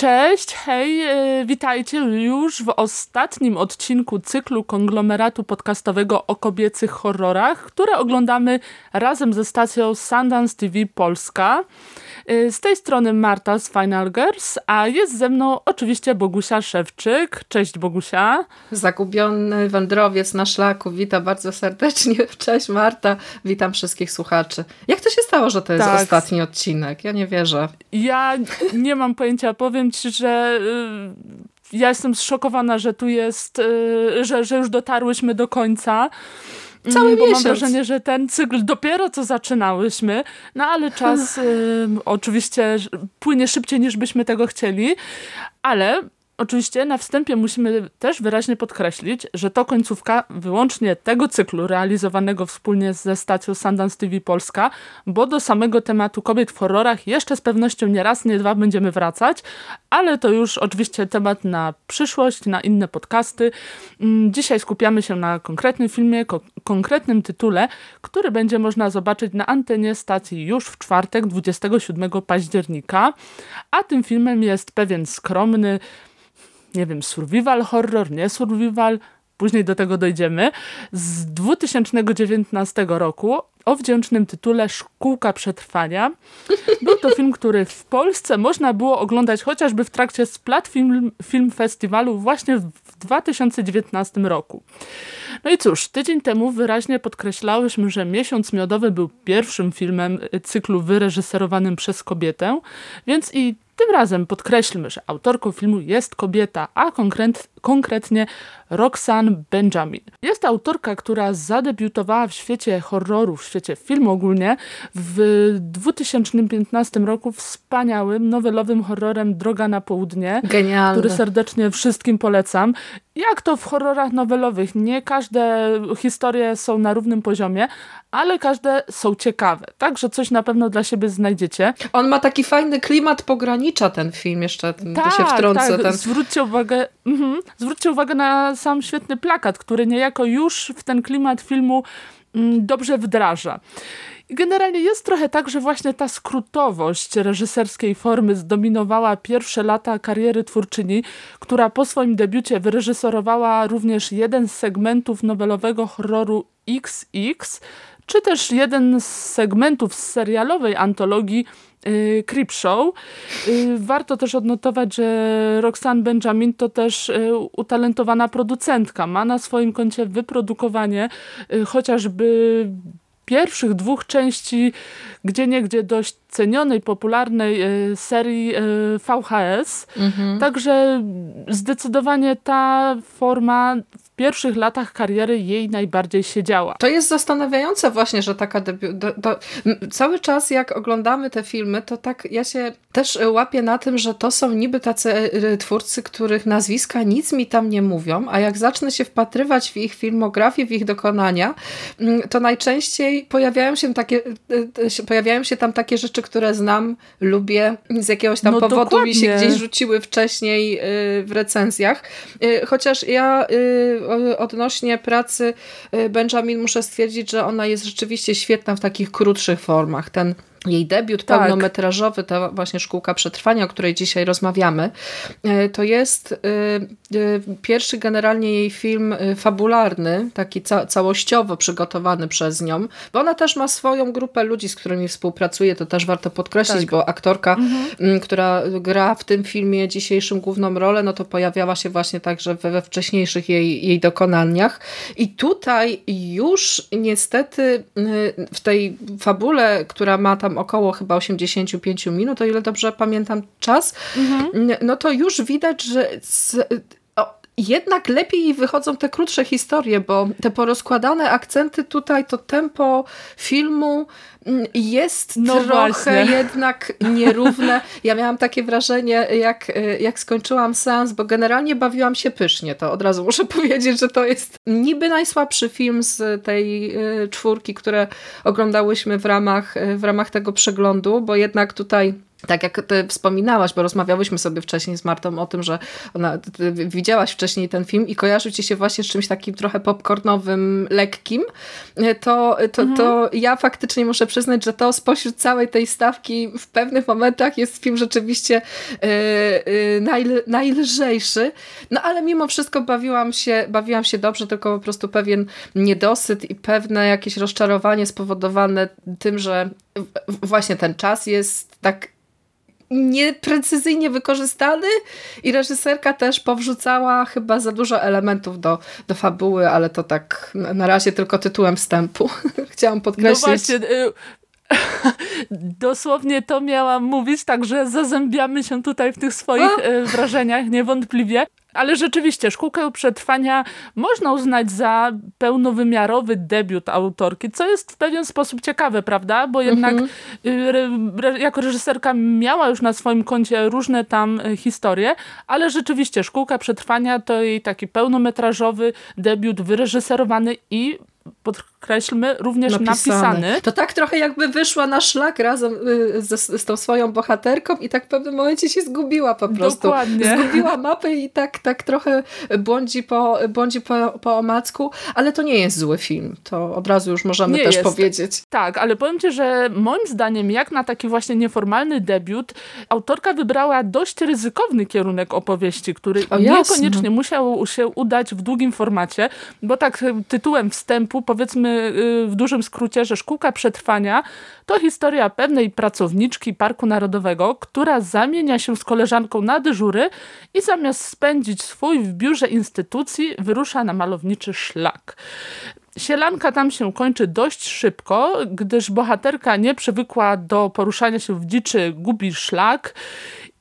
Cześć, hej, yy, witajcie już w ostatnim odcinku cyklu konglomeratu podcastowego o kobiecych horrorach, które oglądamy razem ze stacją Sundance TV Polska. Yy, z tej strony Marta z Final Girls, a jest ze mną oczywiście Bogusia Szewczyk. Cześć Bogusia. Zagubiony wędrowiec na szlaku, witam bardzo serdecznie. Cześć Marta, witam wszystkich słuchaczy. Jak to się stało, że to jest Tak. ostatni odcinek? Ja nie wierzę. Ja nie mam pojęcia, powiem ci, że y, ja jestem zszokowana, że tu jest, y, że, że już dotarłyśmy do końca. Cały Mm, bo mam miesiąc. wrażenie, że ten cykl dopiero co zaczynałyśmy, no ale czas y, oczywiście płynie szybciej niż byśmy tego chcieli, ale oczywiście na wstępie musimy też wyraźnie podkreślić, że to końcówka wyłącznie tego cyklu realizowanego wspólnie ze stacją Sundance TV Polska, bo do samego tematu kobiet w horrorach jeszcze z pewnością nie raz, nie dwa będziemy wracać, ale to już oczywiście temat na przyszłość, na inne podcasty. Mm, Dzisiaj skupiamy się na konkretnym filmie, ko- konkretnym tytule, który będzie można zobaczyć na antenie stacji już w czwartek, 27 października. A tym filmem jest pewien skromny, nie wiem, survival horror, nie survival, później do tego dojdziemy, z 2019 roku o wdzięcznym tytule Szkółka Przetrwania. Był to film, który w Polsce można było oglądać chociażby w trakcie Splat Film, Film Festiwalu właśnie w 2019 roku. No i cóż, tydzień temu wyraźnie podkreślałyśmy, że Miesiąc Miodowy był pierwszym filmem cyklu wyreżyserowanym przez kobietę, więc i tym razem podkreślmy, że autorką filmu jest kobieta, a konkret, konkretnie Roxanne Benjamin. Jest to autorka, która zadebiutowała w świecie horroru, w świecie filmu ogólnie w 2015 roku wspaniałym, nowelowym horrorem Droga na Południe, Genialne. który serdecznie wszystkim polecam. Jak to w horrorach nowelowych, nie każde historie są na równym poziomie, ale każde są ciekawe. Także coś na pewno dla siebie znajdziecie. On ma taki fajny klimat pogranicza ten film, jeszcze to się wtrącę. tak. Ten... Zwróćcie, uwagę, mhm. Zwróćcie uwagę na sam świetny plakat, który niejako już w ten klimat filmu mm, dobrze wdraża. Generalnie jest trochę tak, że właśnie ta skrótowość reżyserskiej formy zdominowała pierwsze lata kariery twórczyni, która po swoim debiucie wyreżyserowała również jeden z segmentów nowelowego horroru XX, czy też jeden z segmentów z serialowej antologii y, Creepshow. Y, Warto też odnotować, że Roxanne Benjamin to też y, utalentowana producentka. Ma na swoim koncie wyprodukowanie y, chociażby pierwszych dwóch części gdzie niegdzie dość cenionej, popularnej y, serii y, VHS. Mhm. Także zdecydowanie ta forma w pierwszych latach kariery jej najbardziej siedziała. To jest zastanawiające właśnie, że taka debiut... Cały czas jak oglądamy te filmy, to tak ja się też e, łapię na tym, że to są niby tacy e, twórcy, których nazwiska nic mi tam nie mówią, a jak zacznę się wpatrywać w ich filmografię, w ich dokonania, to najczęściej pojawiają się takie e, e, się- pojawiają się tam takie rzeczy, które znam, lubię, z jakiegoś tam No powodu mi się dokładnie. gdzieś rzuciły wcześniej y, w recenzjach. Y, Chociaż ja y, odnośnie pracy Benjamin muszę stwierdzić, że ona jest rzeczywiście świetna w takich krótszych formach. Ten jej debiut Tak. pełnometrażowy, ta właśnie Szkółka Przetrwania, o której dzisiaj rozmawiamy, y, to jest y, y, pierwszy generalnie jej film fabularny, taki ca całościowo przygotowany przez nią, bo ona też ma swoją grupę ludzi, z którymi współpracuje, to też warto podkreślić, Tak. bo aktorka, m, która gra w tym filmie dzisiejszym główną rolę, no to pojawiała się właśnie także we, we wcześniejszych jej, jej dokonaniach. I tutaj już niestety w tej fabule, która ma tam około chyba 85 minut, o ile dobrze pamiętam czas, n- no to już widać, że jednak lepiej wychodzą te krótsze historie, bo te porozkładane akcenty tutaj, to tempo filmu mm, jest no trochę właśnie. jednak nierówne. Ja miałam takie wrażenie, jak, jak skończyłam seans, bo generalnie bawiłam się pysznie. To od razu muszę powiedzieć, że to jest niby najsłabszy film z tej y, czwórki, które oglądałyśmy w ramach, w ramach tego przeglądu, bo jednak tutaj tak jak ty wspominałaś, bo rozmawiałyśmy sobie wcześniej z Martą o tym, że ona widziałaś wcześniej ten film i kojarzy ci się właśnie z czymś takim trochę popcornowym, lekkim, to, to, mhm. to ja faktycznie muszę przyznać, że to spośród całej tej stawki w pewnych momentach jest film rzeczywiście yy, yy, najl, najlżejszy. No ale mimo wszystko bawiłam się, bawiłam się dobrze, tylko po prostu pewien niedosyt i pewne jakieś rozczarowanie spowodowane tym, że właśnie ten czas jest tak nieprecyzyjnie wykorzystany i reżyserka też powrzucała chyba za dużo elementów do, do fabuły, ale to tak na razie tylko tytułem wstępu. Chciałam podkreślić. No właśnie, y Dosłownie to miałam mówić, także zazębiamy się tutaj w tych swoich y, wrażeniach niewątpliwie. Ale rzeczywiście, Szkółkę Przetrwania można uznać za pełnowymiarowy debiut autorki, co jest w pewien sposób ciekawe, prawda? Bo jednak mhm. y, jako reżyserka miała już na swoim koncie różne tam y, historie, ale rzeczywiście Szkółka Przetrwania to jej taki pełnometrażowy debiut wyreżyserowany i podkreślmy, również napisany. napisany. To tak trochę jakby wyszła na szlak razem y, z, z tą swoją bohaterką i tak w pewnym momencie się zgubiła po prostu. Dokładnie. Zgubiła mapę i tak, tak trochę błądzi po, błądzi po, po omacku, ale to nie jest zły film. To od razu już możemy nie też jest. powiedzieć. Tak, ale powiem Ci, że moim zdaniem jak na taki właśnie nieformalny debiut autorka wybrała dość ryzykowny kierunek opowieści, który o, niekoniecznie musiał się udać w długim formacie, bo tak tytułem wstępu powiedzmy y, w dużym skrócie, że Szkółka Przetrwania to historia pewnej pracowniczki Parku Narodowego, która zamienia się z koleżanką na dyżury i zamiast spędzić swój w biurze instytucji wyrusza na malowniczy szlak. Sielanka tam się kończy dość szybko, gdyż bohaterka nie przywykła do poruszania się w dziczy, gubi szlak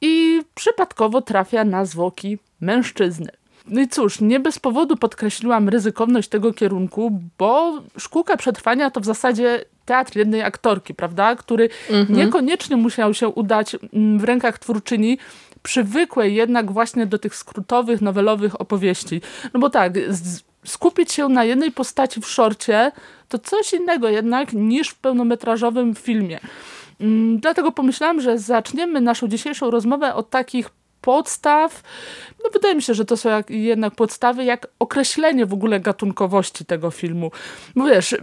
i przypadkowo trafia na zwłoki mężczyzny. No i cóż, nie bez powodu podkreśliłam ryzykowność tego kierunku, bo Szkółka Przetrwania to w zasadzie teatr jednej aktorki, prawda? Który mhm. niekoniecznie musiał się udać mm, w rękach twórczyni, przywykłej jednak właśnie do tych skrótowych, nowelowych opowieści. No bo tak, skupić się na jednej postaci w szorcie to coś innego jednak niż w pełnometrażowym filmie. Mm, dlatego pomyślałam, że zaczniemy naszą dzisiejszą rozmowę od takich podstaw. No wydaje mi się, że to są jak, jednak podstawy, jak określenie w ogóle gatunkowości tego filmu. Bo wiesz,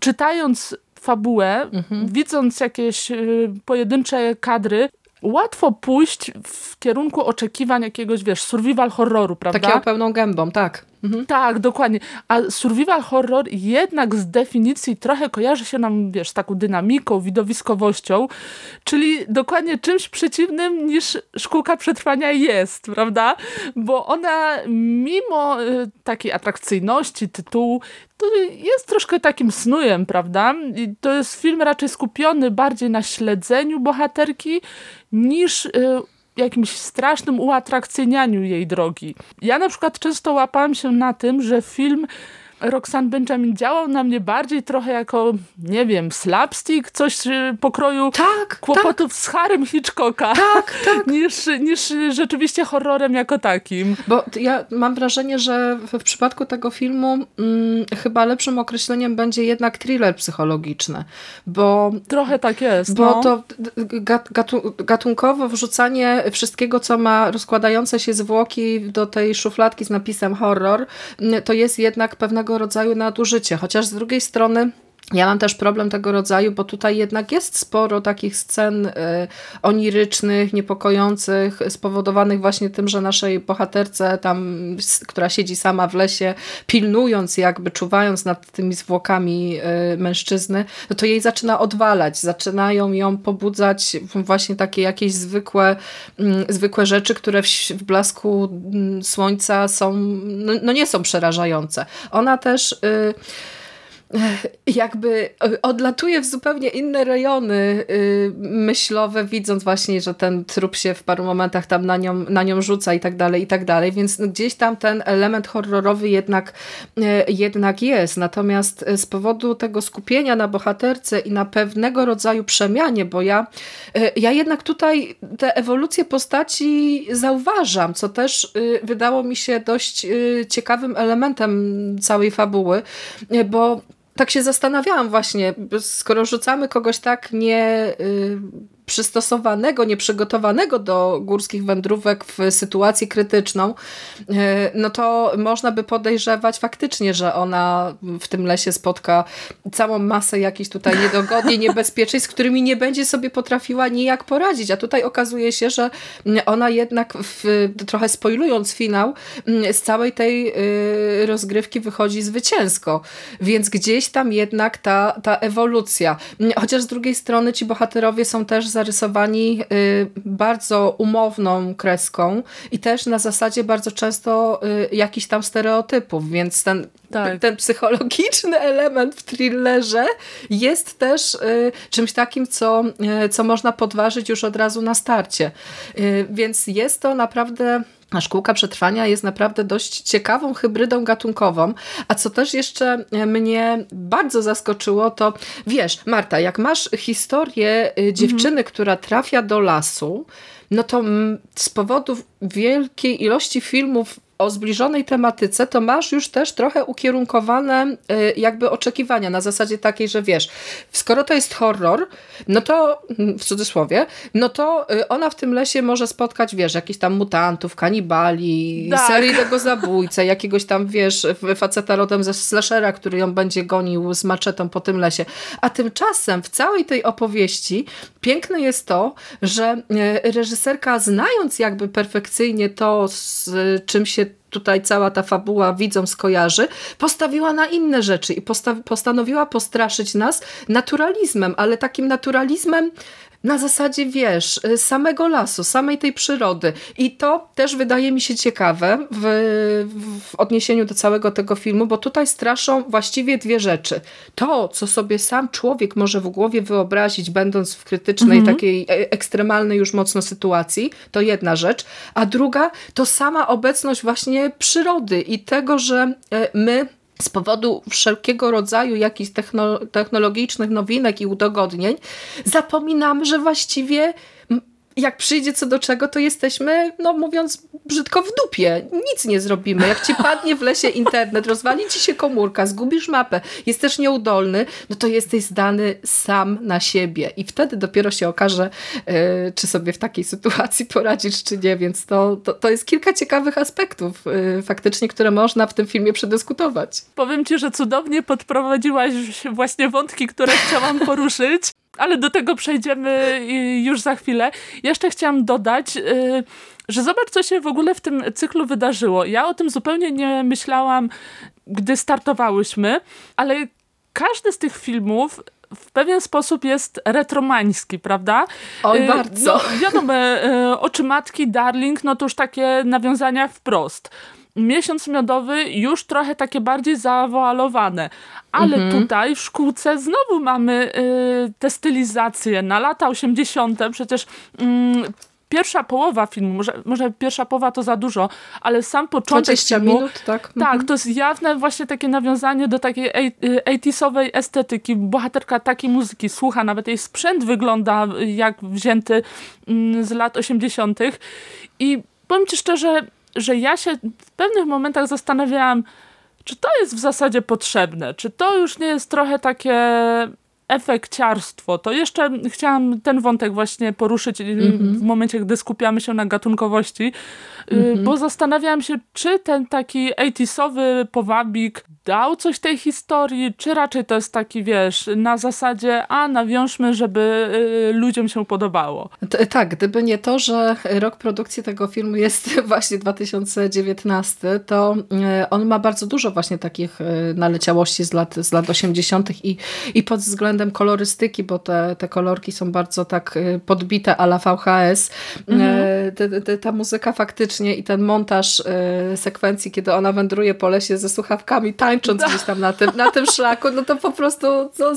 czytając fabułę, mhm. widząc jakieś y, pojedyncze kadry, łatwo pójść w kierunku oczekiwań jakiegoś, wiesz, survival horroru, prawda? Takiego pełną gębą, tak. Mhm. Tak, dokładnie. A survival horror jednak z definicji trochę kojarzy się nam, wiesz, taką dynamiką, widowiskowością, czyli dokładnie czymś przeciwnym niż Szkółka Przetrwania jest, prawda? Bo ona mimo y, takiej atrakcyjności tytułu to jest troszkę takim snujem, prawda? I to jest film raczej skupiony bardziej na śledzeniu bohaterki niż y, jakimś strasznym uatrakcyjnianiu jej drogi. Ja na przykład często łapałam się na tym, że film Roxanne Benjamin działał na mnie bardziej trochę jako, nie wiem, slapstick, coś y, pokroju tak, kłopotów tak. z Harem Hitchcocka, tak, tak. Niż, niż rzeczywiście horrorem jako takim. Bo ja mam wrażenie, że w, przypadku tego filmu mm, chyba lepszym określeniem będzie jednak thriller psychologiczny, bo... Trochę tak jest, Bo no. to gatu, gatunkowo wrzucanie wszystkiego, co ma rozkładające się zwłoki do tej szufladki z napisem horror, mm, to jest jednak pewnego pewnego rodzaju nadużycie, chociaż z drugiej strony ja mam też problem tego rodzaju, bo tutaj jednak jest sporo takich scen y, onirycznych, niepokojących, spowodowanych właśnie tym, że naszej bohaterce tam, która siedzi sama w lesie, pilnując jakby, czuwając nad tymi zwłokami y, mężczyzny, no to jej zaczyna odwalać, zaczynają ją pobudzać właśnie takie jakieś zwykłe, mm, zwykłe rzeczy, które w, blasku mm, słońca są, no, no, nie są przerażające. Ona też... Y, jakby odlatuje w zupełnie inne rejony myślowe, widząc właśnie, że ten trup się w paru momentach tam na nią, na nią rzuca i tak dalej, i tak dalej, więc gdzieś tam ten element horrorowy jednak, jednak jest. Natomiast z powodu tego skupienia na bohaterce i na pewnego rodzaju przemianie, bo ja, ja jednak tutaj tę ewolucję postaci zauważam, co też wydało mi się dość ciekawym elementem całej fabuły, bo tak się zastanawiałam właśnie, skoro rzucamy kogoś tak nie y, przystosowanego, nieprzygotowanego do górskich wędrówek w sytuację krytyczną, e, no to można by podejrzewać faktycznie, że ona w tym lesie spotka całą masę jakichś tutaj niedogodnień, niebezpieczeństw, z którymi nie będzie sobie potrafiła nijak poradzić. A tutaj okazuje się, że ona jednak, w, trochę spoilując finał, z całej tej y, rozgrywki wychodzi zwycięsko. Więc gdzieś tam jednak ta, ta ewolucja. Chociaż z drugiej strony ci bohaterowie są też zarysowani y, bardzo umowną kreską i też na zasadzie bardzo często y, jakichś tam stereotypów, więc ten, tak. ten psychologiczny element w thrillerze jest też y, czymś takim, co, co można podważyć już od razu na starcie. Więc jest to naprawdę a szkółka przetrwania jest naprawdę dość ciekawą hybrydą gatunkową. A co też jeszcze mnie bardzo zaskoczyło, to wiesz, Marta, jak masz historię y, dziewczyny, mhm. która trafia do lasu, no to z powodu wielkiej ilości filmów o zbliżonej tematyce, to masz już też trochę ukierunkowane y, jakby oczekiwania na zasadzie takiej, że wiesz, skoro to jest horror, no to w cudzysłowie, no to y, ona w tym lesie może spotkać, wiesz, jakichś tam mutantów, kanibali, tak. seryjnego zabójcę, jakiegoś tam, wiesz, faceta rodem ze slashera, który ją będzie gonił z maczetą po tym lesie. A tymczasem w całej tej opowieści piękne jest to, że y, reżyserka znając jakby perfekcyjnie to, z czym się it tutaj cała ta fabuła widzom skojarzy, postawiła na inne rzeczy i postanowiła postraszyć nas naturalizmem, ale takim naturalizmem na zasadzie, wiesz, y, samego lasu, samej tej przyrody. I to też wydaje mi się ciekawe w, w, odniesieniu do całego tego filmu, bo tutaj straszą właściwie dwie rzeczy. To, co sobie sam człowiek może w głowie wyobrazić, będąc w krytycznej, mhm. takiej e, ekstremalnej już mocno sytuacji, to jedna rzecz. A druga, to sama obecność właśnie przyrody i tego, że e, my z powodu wszelkiego rodzaju jakichś technologicznych nowinek i udogodnień zapominamy, że właściwie jak przyjdzie co do czego, to jesteśmy, no mówiąc brzydko, w dupie. Nic nie zrobimy. Jak ci padnie w lesie internet, rozwali ci się komórka, zgubisz mapę, jesteś nieudolny, no to jesteś zdany sam na siebie. I wtedy dopiero się okaże, yy, czy sobie w takiej sytuacji poradzisz, czy nie. Więc to, to, to jest kilka ciekawych aspektów yy, faktycznie, które można w tym filmie przedyskutować. Powiem ci, że cudownie podprowadziłaś właśnie wątki, które chciałam poruszyć ale do tego przejdziemy już za chwilę. Jeszcze chciałam dodać, y, że zobacz, co się w ogóle w tym cyklu wydarzyło. Ja o tym zupełnie nie myślałam, gdy startowałyśmy, ale każdy z tych filmów w pewien sposób jest retromański, prawda? Oj, y, bardzo. No, wiadomo, y, Oczy Matki, Darling, no to już takie nawiązania wprost miesiąc miodowy już trochę takie bardziej zawoalowane. Ale mhm. tutaj w szkółce znowu mamy y, te stylizacje na lata 80. Przecież y, pierwsza połowa filmu, może, może pierwsza połowa to za dużo, ale sam początek 20 filmu, minut, tak? Tak, mhm. to jest jawne właśnie takie nawiązanie do takiej 80sowej estetyki. Bohaterka takiej muzyki słucha, nawet jej sprzęt wygląda jak wzięty mm, z lat 80. I powiem ci szczerze, że ja się w pewnych momentach zastanawiałam, czy to jest w zasadzie potrzebne, czy to już nie jest trochę takie efekciarstwo. To jeszcze chciałam ten wątek właśnie poruszyć mm -hmm. w momencie, gdy skupiamy się na gatunkowości, mm -hmm. bo zastanawiałam się, czy ten taki 80sowy powabik dał coś tej historii, czy raczej to jest taki, wiesz, na zasadzie, a nawiążmy, żeby y, ludziom się podobało. T tak, gdyby nie to, że rok produkcji tego filmu jest właśnie 2019, to on ma bardzo dużo właśnie takich naleciałości z lat, z lat 80. i, i pod względem kolorystyki, bo te, te kolorki są bardzo tak podbite a la VHS, mhm. te, te, ta muzyka faktycznie i ten montaż e, sekwencji, kiedy ona wędruje po lesie ze słuchawkami, tańcząc gdzieś tam na tym, na tym szlaku, no to po prostu no,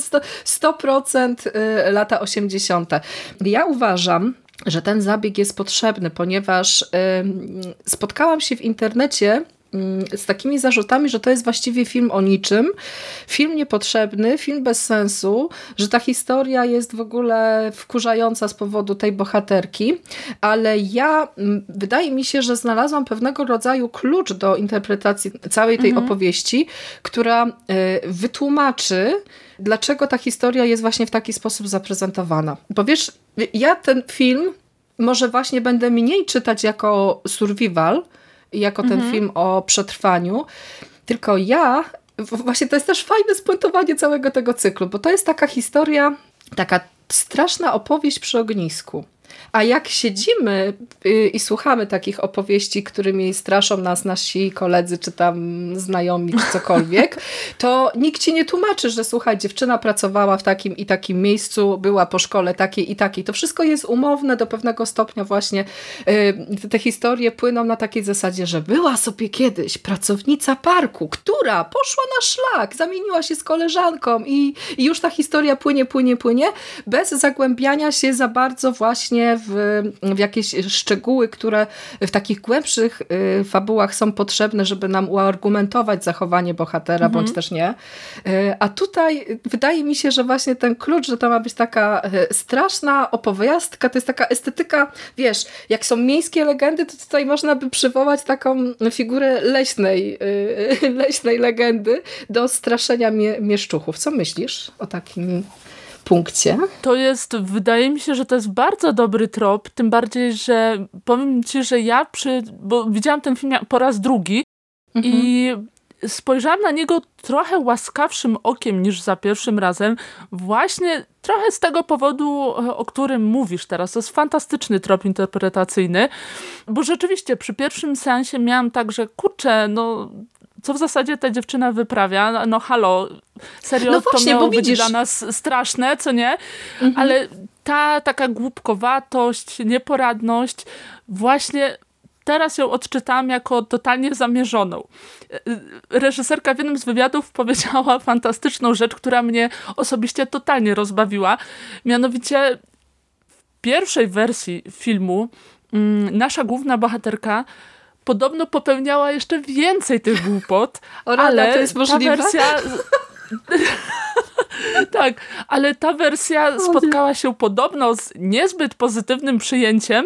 100% e, lata 80. Ja uważam, że ten zabieg jest potrzebny, ponieważ spotkałam się w internecie z takimi zarzutami, że to jest właściwie film o niczym, film niepotrzebny, film bez sensu, że ta historia jest w ogóle wkurzająca z powodu tej bohaterki, ale ja, mm, wydaje mi się, że znalazłam pewnego rodzaju klucz do interpretacji całej tej mhm. opowieści, która e, wytłumaczy, dlaczego ta historia jest właśnie w taki sposób zaprezentowana. Bo wiesz, ja ten film może właśnie będę mniej czytać jako survival, jako ten mhm. film o przetrwaniu. Tylko ja, właśnie to jest też fajne spuentowanie całego tego cyklu, bo to jest taka historia, taka straszna opowieść przy ognisku. A jak siedzimy y, i słuchamy takich opowieści, którymi straszą nas nasi koledzy, czy tam znajomi, czy cokolwiek, to nikt ci nie tłumaczy, że słuchaj, dziewczyna pracowała w takim i takim miejscu, była po szkole takiej i takiej. To wszystko jest umowne do pewnego stopnia właśnie. Y, te historie płyną na takiej zasadzie, że była sobie kiedyś pracownica parku, która poszła na szlak, zamieniła się z koleżanką i, i już ta historia płynie, płynie, płynie, bez zagłębiania się za bardzo właśnie w, w jakieś szczegóły, które w takich głębszych y, fabułach są potrzebne, żeby nam uargumentować zachowanie bohatera, mhm. bądź też nie. Y, a tutaj wydaje mi się, że właśnie ten klucz, że to ma być taka y, straszna opowiastka, to jest taka estetyka, wiesz, jak są miejskie legendy, to tutaj można by przywołać taką figurę leśnej, leśnej legendy do straszenia mie mieszczuchów. Co myślisz o takim punkcie. To jest, wydaje mi się, że to jest bardzo dobry trop, tym bardziej, że powiem ci, że ja przy, bo widziałam ten film po raz drugi mhm. i spojrzałam na niego trochę łaskawszym okiem niż za pierwszym razem, właśnie trochę z tego powodu, o którym mówisz teraz. To jest fantastyczny trop interpretacyjny, bo rzeczywiście przy pierwszym seansie miałam tak, że kurczę, no co w zasadzie ta dziewczyna wyprawia, no, no halo, serio no właśnie, to miało być widzisz... dla nas straszne, co nie? Mhm. Ale ta taka głupkowatość, nieporadność właśnie teraz ją odczytałam jako totalnie zamierzoną. Reżyserka w jednym z wywiadów powiedziała fantastyczną rzecz, która mnie osobiście totalnie rozbawiła. Mianowicie w pierwszej wersji filmu mm, nasza główna bohaterka podobno popełniała jeszcze więcej tych głupot, ale to jest możliwe? ta wersja... tak, ale ta wersja spotkała się podobno z niezbyt pozytywnym przyjęciem,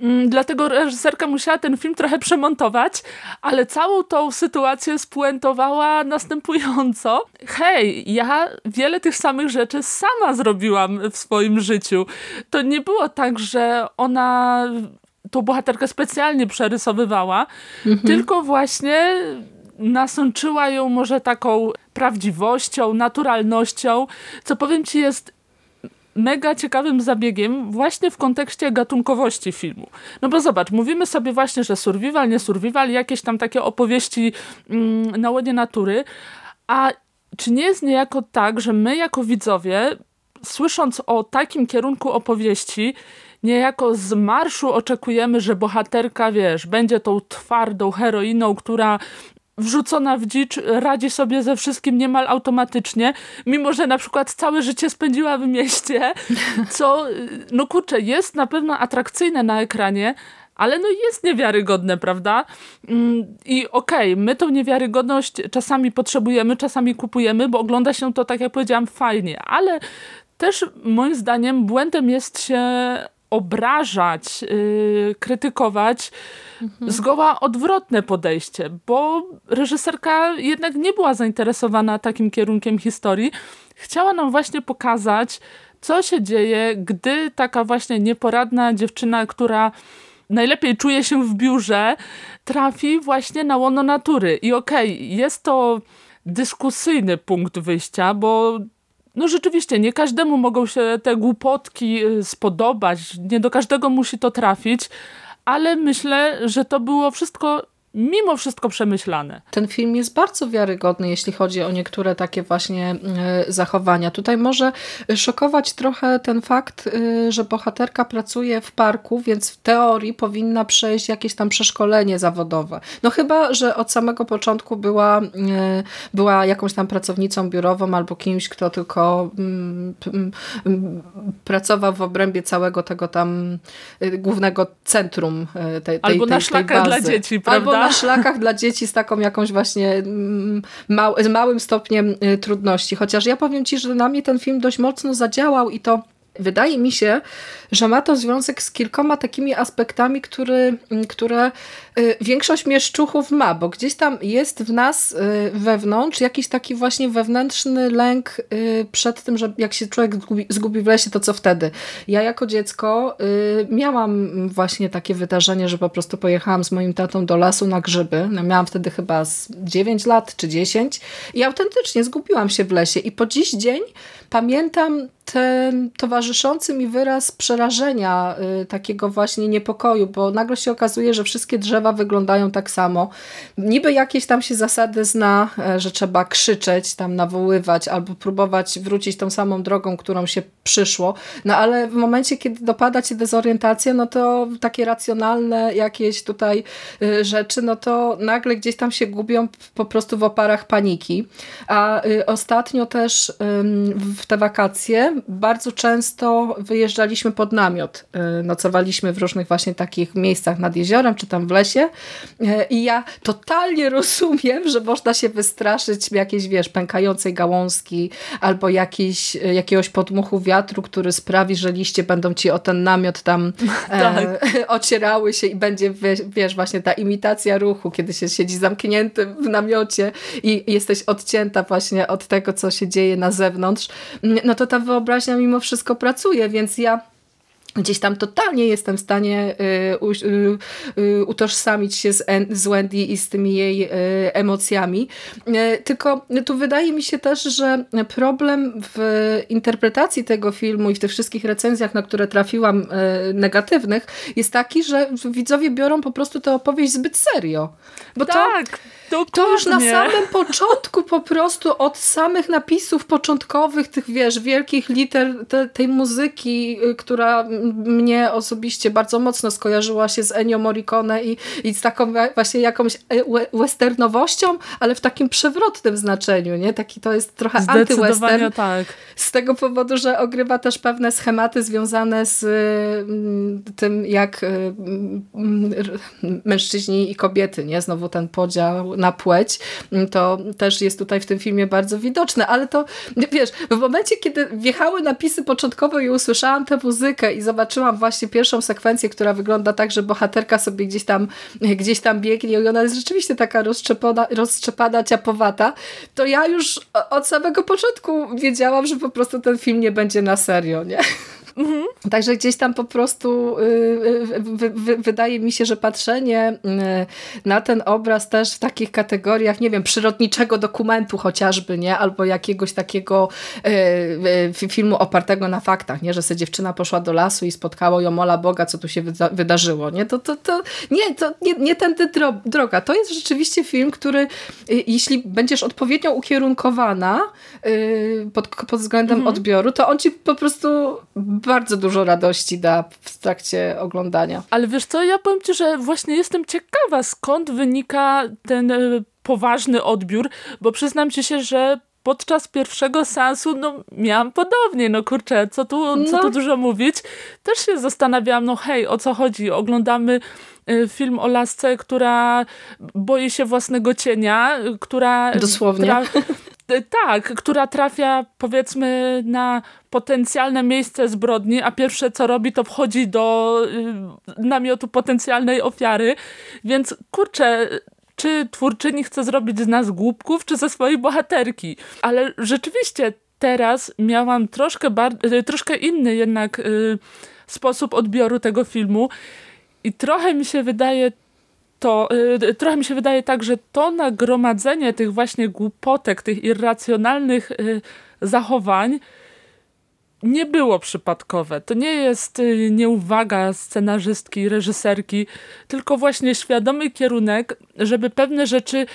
mm, Dlatego reżyserka musiała ten film trochę przemontować, ale całą tą sytuację spuentowała następująco. Hej, ja wiele tych samych rzeczy sama zrobiłam w swoim życiu. To nie było tak, że ona tą bohaterkę specjalnie przerysowywała, mhm. tylko właśnie nasączyła ją może taką prawdziwością, naturalnością, co powiem ci jest mega ciekawym zabiegiem właśnie w kontekście gatunkowości filmu. No bo zobacz, mówimy sobie właśnie, że survival, nie survival, jakieś tam takie opowieści mm, na łonie natury, a czy nie jest niejako tak, że my jako widzowie, słysząc o takim kierunku opowieści, niejako z marszu oczekujemy, że bohaterka, wiesz, będzie tą twardą heroiną, która wrzucona w dzicz radzi sobie ze wszystkim niemal automatycznie, mimo że na przykład całe życie spędziła w mieście, co, no kurczę, jest na pewno atrakcyjne na ekranie, ale no jest niewiarygodne, prawda? Mm, I okej, okay, my tą niewiarygodność czasami potrzebujemy, czasami kupujemy, bo ogląda się to, tak jak powiedziałam, fajnie, ale też moim zdaniem błędem jest się obrażać, yy, krytykować mhm. zgoła odwrotne podejście, bo reżyserka jednak nie była zainteresowana takim kierunkiem historii. Chciała nam właśnie pokazać, co się dzieje, gdy taka właśnie nieporadna dziewczyna, która najlepiej czuje się w biurze, trafi właśnie na łono natury. I okej, okay, jest to dyskusyjny punkt wyjścia, bo no rzeczywiście, nie każdemu mogą się te głupotki y, spodobać, nie do każdego musi to trafić, ale myślę, że to było wszystko mimo wszystko przemyślane. Ten film jest bardzo wiarygodny, jeśli chodzi o niektóre takie właśnie y, zachowania. Tutaj może szokować trochę ten fakt, y, że bohaterka pracuje w parku, więc w teorii powinna przejść jakieś tam przeszkolenie zawodowe. No chyba, że od samego początku była, y, była jakąś tam pracownicą biurową albo kimś, kto tylko mm, mm, pracował w obrębie całego tego tam głównego centrum tej, tej, albo tej, na szlakach dla dzieci, prawda? Albo na szlakach dla dzieci z taką jakąś właśnie mm, mał, z małym stopniem y, trudności. Chociaż ja powiem Ci, że na mnie ten film dość mocno zadziałał i to Wydaje mi się, że ma to związek z kilkoma takimi aspektami, który, które y, większość mieszczuchów ma, bo gdzieś tam jest w nas y, wewnątrz jakiś taki właśnie wewnętrzny lęk y, przed tym, że jak się człowiek zgubi, zgubi w lesie, to co wtedy? Ja jako dziecko miałam właśnie takie wydarzenie, że po prostu pojechałam z moim tatą do lasu na grzyby. No, miałam wtedy chyba 9 lat czy 10 i autentycznie zgubiłam się w lesie i po dziś dzień pamiętam ten towarzyszący mi wyraz przerażenia, y, takiego właśnie niepokoju, bo nagle się okazuje, że wszystkie drzewa wyglądają tak samo. Niby jakieś tam się zasady zna, e, że trzeba krzyczeć, tam nawoływać albo próbować wrócić tą samą drogą, którą się przyszło, no ale w momencie, kiedy dopada cię dezorientacja, no to takie racjonalne jakieś tutaj y, rzeczy, no to nagle gdzieś tam się gubią po prostu w oparach paniki. A y, ostatnio też w te wakacje bardzo często wyjeżdżaliśmy pod namiot. Y, nocowaliśmy w różnych właśnie takich miejscach nad jeziorem, czy tam w lesie. Y, I ja totalnie rozumiem, że można się wystraszyć jakiejś, wiesz, pękającej gałązki albo jakiś, y, jakiegoś podmuchu wiatru, który sprawi, że liście będą ci o ten namiot tam e, tak. ocierały się i będzie, wiesz, właśnie ta imitacja ruchu, kiedy się siedzi zamknięty w namiocie i jesteś odcięta właśnie od tego, co się dzieje na zewnątrz. No to ta wyobraźnia wyobraźnia mimo wszystko pracuje, więc ja gdzieś tam totalnie jestem w stanie y, y, y, utożsamić się z, z Wendy i z tymi jej emocjami. Tylko tu wydaje mi się też, że problem w interpretacji tego filmu i w tych wszystkich recenzjach, na które trafiłam negatywnych, jest taki, że widzowie biorą po prostu tę opowieść zbyt serio. Bo tak. To, to już na samym początku po prostu od samych napisów początkowych, tych wiesz, wielkich liter te, tej muzyki, która mnie osobiście bardzo mocno skojarzyła się z Ennio Morricone i, i z taką właśnie jakąś e, westernowością, ale w takim przewrotnym znaczeniu, nie? Taki to jest trochę antywestern. tak. Z tego powodu, że ogrywa też pewne schematy związane z mm, tym, jak y, mm, mężczyźni i kobiety, nie? Znowu ten podział na płeć, to też jest tutaj w tym filmie bardzo widoczne, ale to wiesz, w momencie, kiedy wjechały napisy początkowe i usłyszałam tę muzykę i zobaczyłam właśnie pierwszą sekwencję, która wygląda tak, że bohaterka sobie gdzieś tam, gdzieś tam biegnie i ona jest rzeczywiście taka rozszczepana, rozszczepana ciapowata, to ja już od samego początku wiedziałam, że po prostu ten film nie będzie na serio, nie? Mhm. Także gdzieś tam po prostu y, y, wydaje mi się, że patrzenie y, na ten obraz też w takich kategoriach, nie wiem, przyrodniczego dokumentu chociażby, nie? Albo jakiegoś takiego filmu opartego na faktach, nie? Że se dziewczyna poszła do lasu i spotkało ją mola Boga, co tu się wydarzyło, nie? To, to, to nie, to nie, nie tędy droga. To jest rzeczywiście film, który jeśli będziesz odpowiednio ukierunkowana pod, pod względem mhm. odbioru, to on ci po prostu bardzo dużo radości da w trakcie oglądania. Ale wiesz co, ja powiem ci, że właśnie jestem ciekawa, skąd wynika ten e, poważny odbiór, bo przyznam ci się, że podczas pierwszego seansu no, miałam podobnie, no kurczę, co tu, co no. tu dużo mówić. Też się zastanawiałam, no hej, o co chodzi? Oglądamy e, film o lasce, która boi się własnego cienia, która... Dosłownie. Tak, która trafia powiedzmy na potencjalne miejsce zbrodni, a pierwsze co robi to wchodzi do y, namiotu potencjalnej ofiary. Więc kurczę, czy twórczyni chce zrobić z nas głupków, czy ze swojej bohaterki? Ale rzeczywiście teraz miałam troszkę, y, troszkę inny jednak y, sposób odbioru tego filmu i trochę mi się wydaje to y, trochę mi się wydaje tak, że to nagromadzenie tych właśnie głupotek, tych irracjonalnych y, zachowań nie było przypadkowe. To nie jest y, nieuwaga scenarzystki, reżyserki, tylko właśnie świadomy kierunek, żeby pewne rzeczy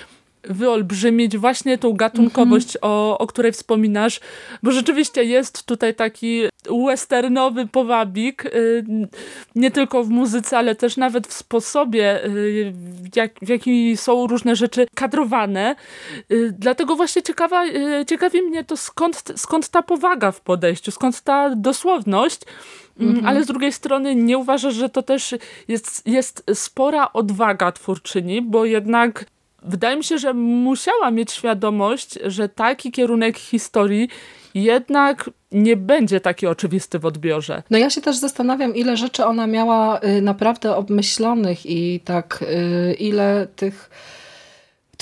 wyolbrzymić właśnie tą gatunkowość, mm -hmm. o, o której wspominasz, bo rzeczywiście jest tutaj taki westernowy powabik, y, nie tylko w muzyce, ale też nawet w sposobie, y, jak, w jaki są różne rzeczy kadrowane. Y, dlatego właśnie ciekawa, ciekawi mnie to, skąd, skąd ta powaga w podejściu, skąd ta dosłowność, mm -hmm. ale z drugiej strony nie uważasz, że to też jest, jest spora odwaga twórczyni, bo jednak wydaje mi się, że musiała mieć świadomość, że taki kierunek historii jednak nie będzie taki oczywisty w odbiorze. No ja się też zastanawiam, ile rzeczy ona miała y, naprawdę obmyślonych i tak y, ile tych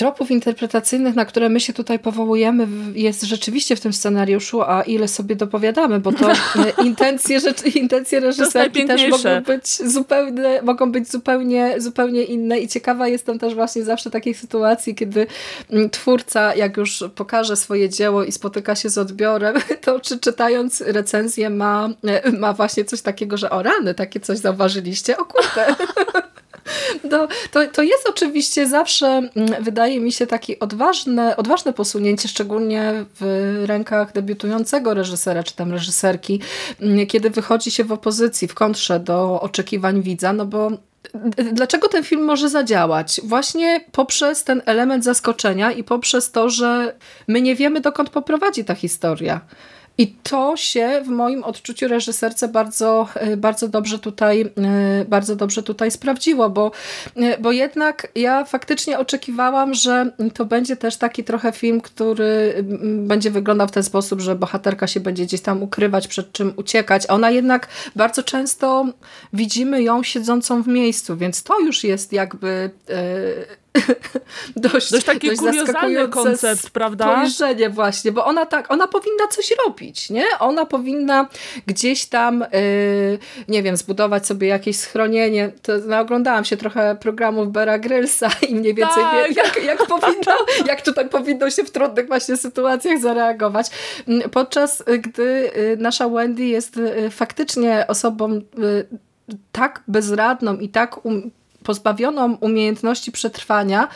tropów interpretacyjnych, na które my się tutaj powołujemy, jest rzeczywiście w tym scenariuszu, a ile sobie dopowiadamy, bo to intencje, rzeczy, intencje reżyserki też mogą być zupełnie, mogą być zupełnie, zupełnie inne i ciekawa jestem też właśnie zawsze takich sytuacji, kiedy mm, twórca, jak już pokaże swoje dzieło i spotyka się z odbiorem, to czy czytając recenzję ma, e, ma właśnie coś takiego, że o rany, takie coś zauważyliście? O kurde. No, to, to jest oczywiście zawsze, mm, wydaje mi się, takie odważne, odważne posunięcie, szczególnie w rękach debiutującego reżysera czy tam reżyserki, mm, kiedy wychodzi się w opozycji, w kontrze do oczekiwań widza, no bo Dlaczego ten film może zadziałać? Właśnie poprzez ten element zaskoczenia i poprzez to, że my nie wiemy, dokąd poprowadzi ta historia. I to się w moim odczuciu reżyserce bardzo, e, bardzo, dobrze, tutaj, e, bardzo dobrze tutaj sprawdziło, bo, e, bo jednak ja faktycznie oczekiwałam, że to będzie też taki trochę film, który będzie wyglądał w ten sposób, że bohaterka się będzie gdzieś tam ukrywać, przed czym uciekać. Ona jednak bardzo często widzimy ją siedzącą w miejscu, więc to już jest jakby dość, dość taki dość kuriozalny koncept, prawda? Spojrzenie właśnie, bo ona tak, ona powinna coś robić, nie? Ona powinna gdzieś tam, yy, nie wiem, zbudować sobie jakieś schronienie. To, no, oglądałam się trochę programów Bera Grylsa i mniej więcej tak. wiem, jak, jak, powinno, jak tutaj powinno się w trudnych właśnie sytuacjach zareagować. Mm, podczas gdy y, nasza Wendy jest y, faktycznie osobą y, tak bezradną i tak um, pozbawioną umiejętności przetrwania,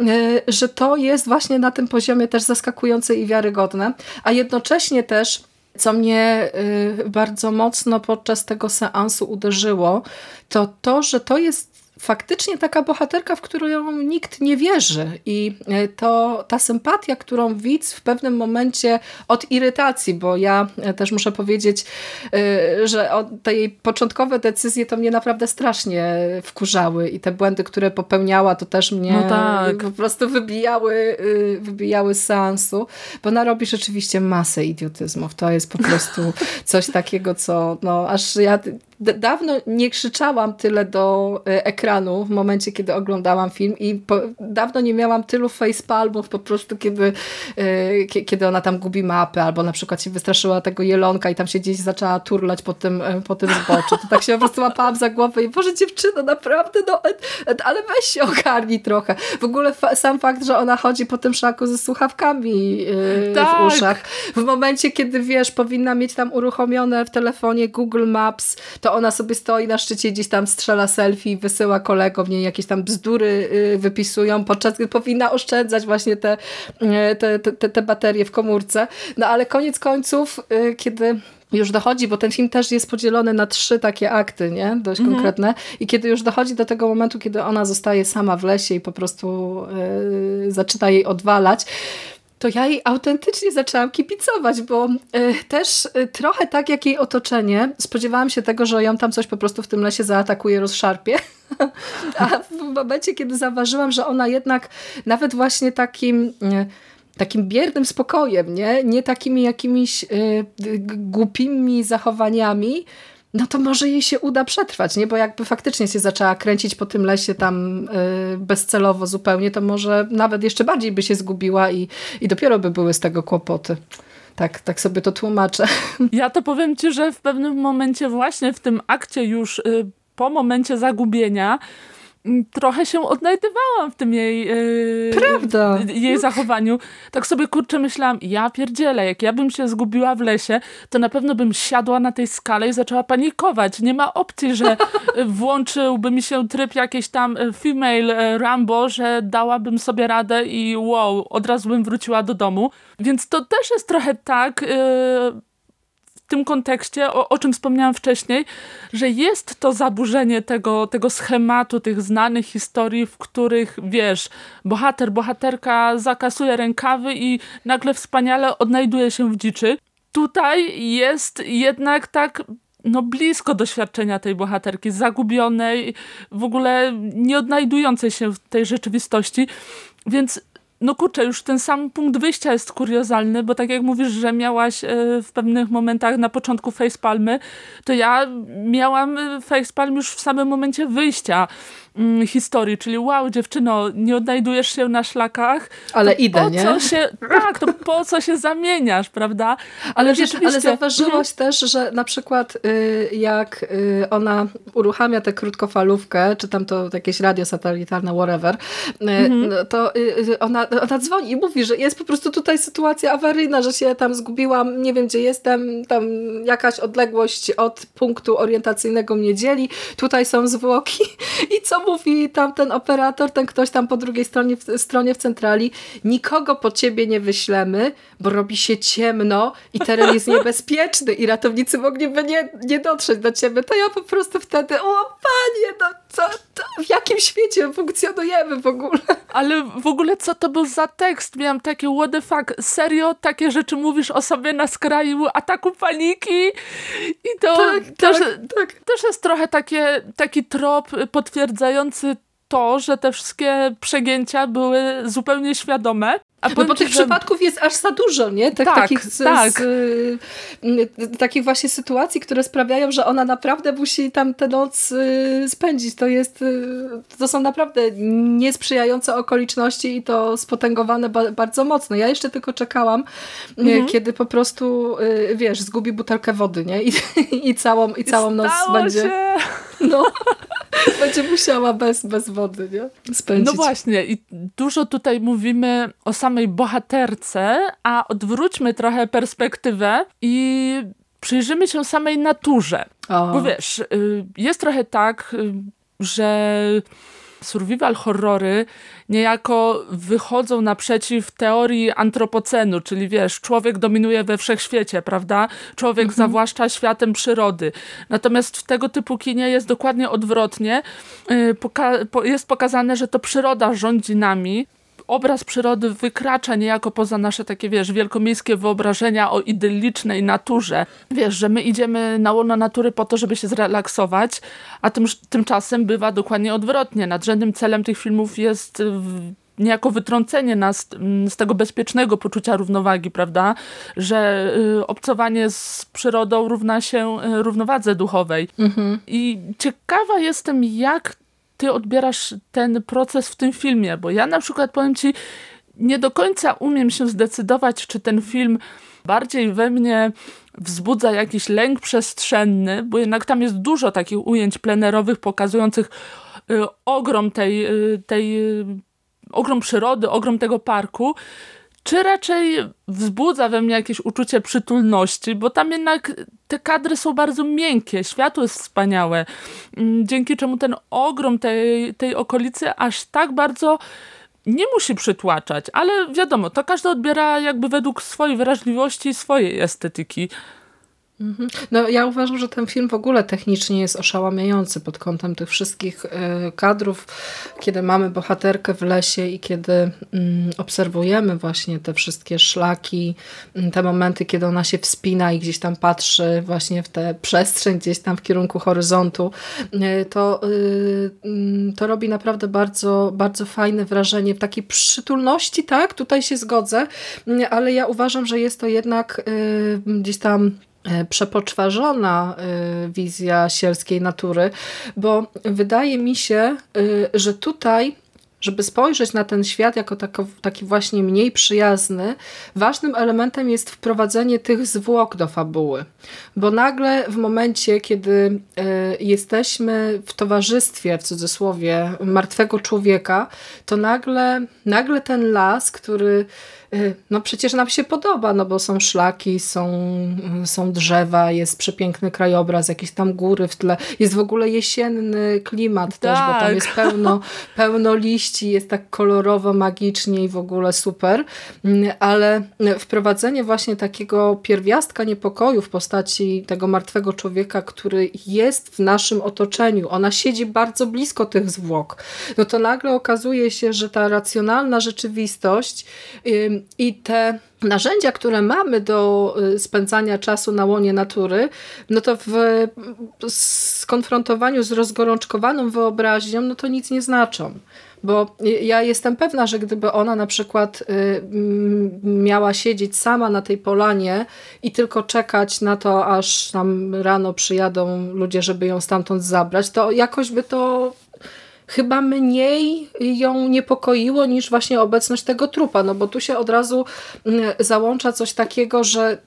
y, że to jest właśnie na tym poziomie też zaskakujące i wiarygodne, a jednocześnie też co mnie y, bardzo mocno podczas tego seansu uderzyło, to to, że to jest faktycznie taka bohaterka, w którą nikt nie wierzy i e, to ta sympatia, którą widz w pewnym momencie od irytacji, bo ja e, też muszę powiedzieć, e, że te jej początkowe decyzje to mnie naprawdę strasznie wkurzały i te błędy, które popełniała, to też mnie no tak. po prostu wybijały, wybijały z seansu, bo ona robi rzeczywiście masę idiotyzmów. To jest po prostu coś takiego, co no aż ja dawno nie krzyczałam tyle do e, ekranu w momencie, kiedy oglądałam film i po, dawno nie miałam tylu facepalmów po prostu, kiedy, e, kiedy ona tam gubi mapę albo na przykład się wystraszyła tego jelonka i tam się gdzieś zaczęła turlać po tym, e, po tym zboczu. To tak się po prostu łapałam za głowę i Boże dziewczyno, naprawdę, no ale weź się ogarnij trochę. W ogóle fa sam fakt, że ona chodzi po tym szaku ze słuchawkami yy, tak. w uszach. W momencie, kiedy wiesz, powinna mieć tam uruchomione w telefonie Google Maps, to ona sobie stoi na szczycie gdzieś tam strzela selfie, wysyła kolegom, nie jakieś tam bzdury y, wypisują, podczas gdy powinna oszczędzać właśnie te, y, te, te, te baterie w komórce. No ale koniec końców, y, kiedy już dochodzi, bo ten film też jest podzielony na trzy takie akty, nie? Dość mhm. konkretne. I kiedy już dochodzi do tego momentu, kiedy ona zostaje sama w lesie i po prostu yy, zaczyna jej odwalać, to ja jej autentycznie zaczęłam kipicować, bo y, też y, trochę tak jak jej otoczenie, spodziewałam się tego, że ją tam coś po prostu w tym lesie zaatakuje, rozszarpie. A w momencie, kiedy zauważyłam, że ona jednak nawet właśnie takim... Y, takim biernym spokojem, nie, nie takimi jakimiś głupimi zachowaniami, no to może jej się uda przetrwać, nie? Bo jakby faktycznie się zaczęła kręcić po tym lesie tam yy, bezcelowo zupełnie, to może nawet jeszcze bardziej by się zgubiła i, i dopiero by były z tego kłopoty. Tak, tak sobie to tłumaczę. Ja to powiem ci, że w pewnym momencie właśnie w tym akcie już yy, po momencie zagubienia trochę się odnajdywałam w tym jej, yy, Prawda. jej zachowaniu. Tak sobie kurczę myślałam, ja pierdzielę, jak ja bym się zgubiła w lesie, to na pewno bym siadła na tej skale i zaczęła panikować. Nie ma opcji, że włączyłby mi się tryb jakiejś tam female Rambo, że dałabym sobie radę i wow, od razu bym wróciła do domu. Więc to też jest trochę tak... Tym kontekście, o, o, czym wspomniałam wcześniej, że jest to zaburzenie tego, tego schematu, tych znanych historii, w których, wiesz, bohater, bohaterka zakasuje rękawy i nagle wspaniale odnajduje się w dziczy. Tutaj jest jednak tak no blisko doświadczenia tej bohaterki, zagubionej, w ogóle nie odnajdującej się w tej rzeczywistości, więc no kurczę, już ten sam punkt wyjścia jest kuriozalny, bo tak jak mówisz, że miałaś e, w pewnych momentach na początku facepalmy, to ja miałam e, facepalm już w samym momencie wyjścia mm, historii, czyli wow, dziewczyno, nie odnajdujesz się na szlakach. Ale idę, po nie? Co się, tak, to po co się zamieniasz, prawda? Ale, wiesz, ale zauważyłaś mhm. też, że na przykład y, jak y, ona uruchamia tę krótkofalówkę, czy tam to jakieś radio satelitarne, whatever, y, mhm. No to ona, ona dzwoni i mówi, że jest po prostu tutaj sytuacja awaryjna, że się tam zgubiłam, nie wiem gdzie jestem, tam jakaś odległość od punktu orientacyjnego mnie dzieli, tutaj są zwłoki i co mówi tam ten operator, ten ktoś tam po drugiej stronie, stronie w centrali, nikogo po ciebie nie wyślemy, bo robi się ciemno i teren jest niebezpieczny i ratownicy mogliby nie, nie dotrzeć do ciebie, to ja po prostu wtedy, o panie, no co, to, w jakim świecie funkcjonujemy w ogóle? Ale w ogóle co to był za tekst? Miałam takie what the fuck, serio takie rzeczy mówisz o sobie na skraju ataku paniki? I to tak, też, tak, tak. też jest trochę takie, taki trop potwierdzający to, że te wszystkie przegięcia były zupełnie świadome. A no bo tych że... przypadków jest aż za dużo, nie? Tak, takich, z, tak. Z, y, takich właśnie sytuacji, które sprawiają, że ona naprawdę musi tam tę noc y, spędzić. To jest, y, to są naprawdę niesprzyjające okoliczności i to spotęgowane ba bardzo mocno. Ja jeszcze tylko czekałam, mhm. kiedy po prostu, wiesz, zgubi butelkę wody, nie? I, i całą, i całą noc będzie... Się. No, będzie musiała bez, bez wody, nie? Spędzić. No właśnie i dużo tutaj mówimy o samej bohaterce, a odwróćmy trochę perspektywę i przyjrzymy się samej naturze. O. Bo wiesz, y, jest trochę tak, y, że survival horrory niejako wychodzą naprzeciw teorii antropocenu, czyli wiesz, człowiek dominuje we wszechświecie, prawda? Człowiek mhm. zawłaszcza światem przyrody. Natomiast w tego typu kinie jest dokładnie odwrotnie. Y, poka jest pokazane, że to przyroda rządzi nami, obraz przyrody wykracza niejako poza nasze takie, wiesz, wielkomiejskie wyobrażenia o idyllicznej naturze. Wiesz, że my idziemy na łono natury po to, żeby się zrelaksować, a tym, tymczasem bywa dokładnie odwrotnie. Nadrzędnym celem tych filmów jest niejako wytrącenie nas z tego bezpiecznego poczucia równowagi, prawda? Że y, obcowanie z przyrodą równa się y, równowadze duchowej. Mhm. I ciekawa jestem, jak ty odbierasz ten proces w tym filmie, bo ja na przykład powiem ci, nie do końca umiem się zdecydować, czy ten film bardziej we mnie wzbudza jakiś lęk przestrzenny, bo jednak tam jest dużo takich ujęć plenerowych pokazujących y, ogrom tej, y, tej y, ogrom przyrody, ogrom tego parku, czy raczej wzbudza we mnie jakieś uczucie przytulności, bo tam jednak te kadry są bardzo miękkie, światło jest wspaniałe, mm, dzięki czemu ten ogrom tej, tej okolicy aż tak bardzo nie musi przytłaczać, ale wiadomo, to każdy odbiera jakby według swojej wrażliwości i swojej estetyki. Mhm. No, ja uważam, że ten film w ogóle technicznie jest oszałamiający pod kątem tych wszystkich y, kadrów, kiedy mamy bohaterkę w lesie i kiedy mm, obserwujemy właśnie te wszystkie szlaki, mm, te momenty, kiedy ona się wspina i gdzieś tam patrzy właśnie w tę przestrzeń, gdzieś tam w kierunku horyzontu, y, to, y, mm, to robi naprawdę bardzo, bardzo fajne wrażenie w takiej przytulności, tak, tutaj się zgodzę, ale ja uważam, że jest to jednak gdzieś tam E, przepoczwarzona e, wizja sielskiej natury, bo wydaje mi się, e, że tutaj żeby spojrzeć na ten świat jako taki właśnie mniej przyjazny, ważnym elementem jest wprowadzenie tych zwłok do fabuły. Bo nagle w momencie, kiedy jesteśmy w towarzystwie, w cudzysłowie, martwego człowieka, to nagle, nagle ten las, który no przecież nam się podoba, no bo są szlaki, są, y, są drzewa, jest przepiękny krajobraz, jakieś tam góry w tle, jest w ogóle jesienny klimat też, bo tam Tak. jest pełno, pełno liści, jest tak kolorowo, magicznie i w ogóle super, Mm, ale wprowadzenie właśnie takiego pierwiastka niepokoju w postaci tego martwego człowieka, który jest w naszym otoczeniu, ona siedzi bardzo blisko tych zwłok, no to nagle okazuje się, że ta racjonalna rzeczywistość i te narzędzia, które mamy do y, spędzania czasu na łonie natury, no to w skonfrontowaniu z rozgorączkowaną wyobraźnią, no to nic nie znaczą. Bo ja jestem pewna, że gdyby ona na przykład y, miała siedzieć sama na tej polanie i tylko czekać na to, aż tam rano przyjadą ludzie, żeby ją stamtąd zabrać, to jakoś by to chyba mniej ją niepokoiło niż właśnie obecność tego trupa, no bo tu się od razu mm, załącza coś takiego, że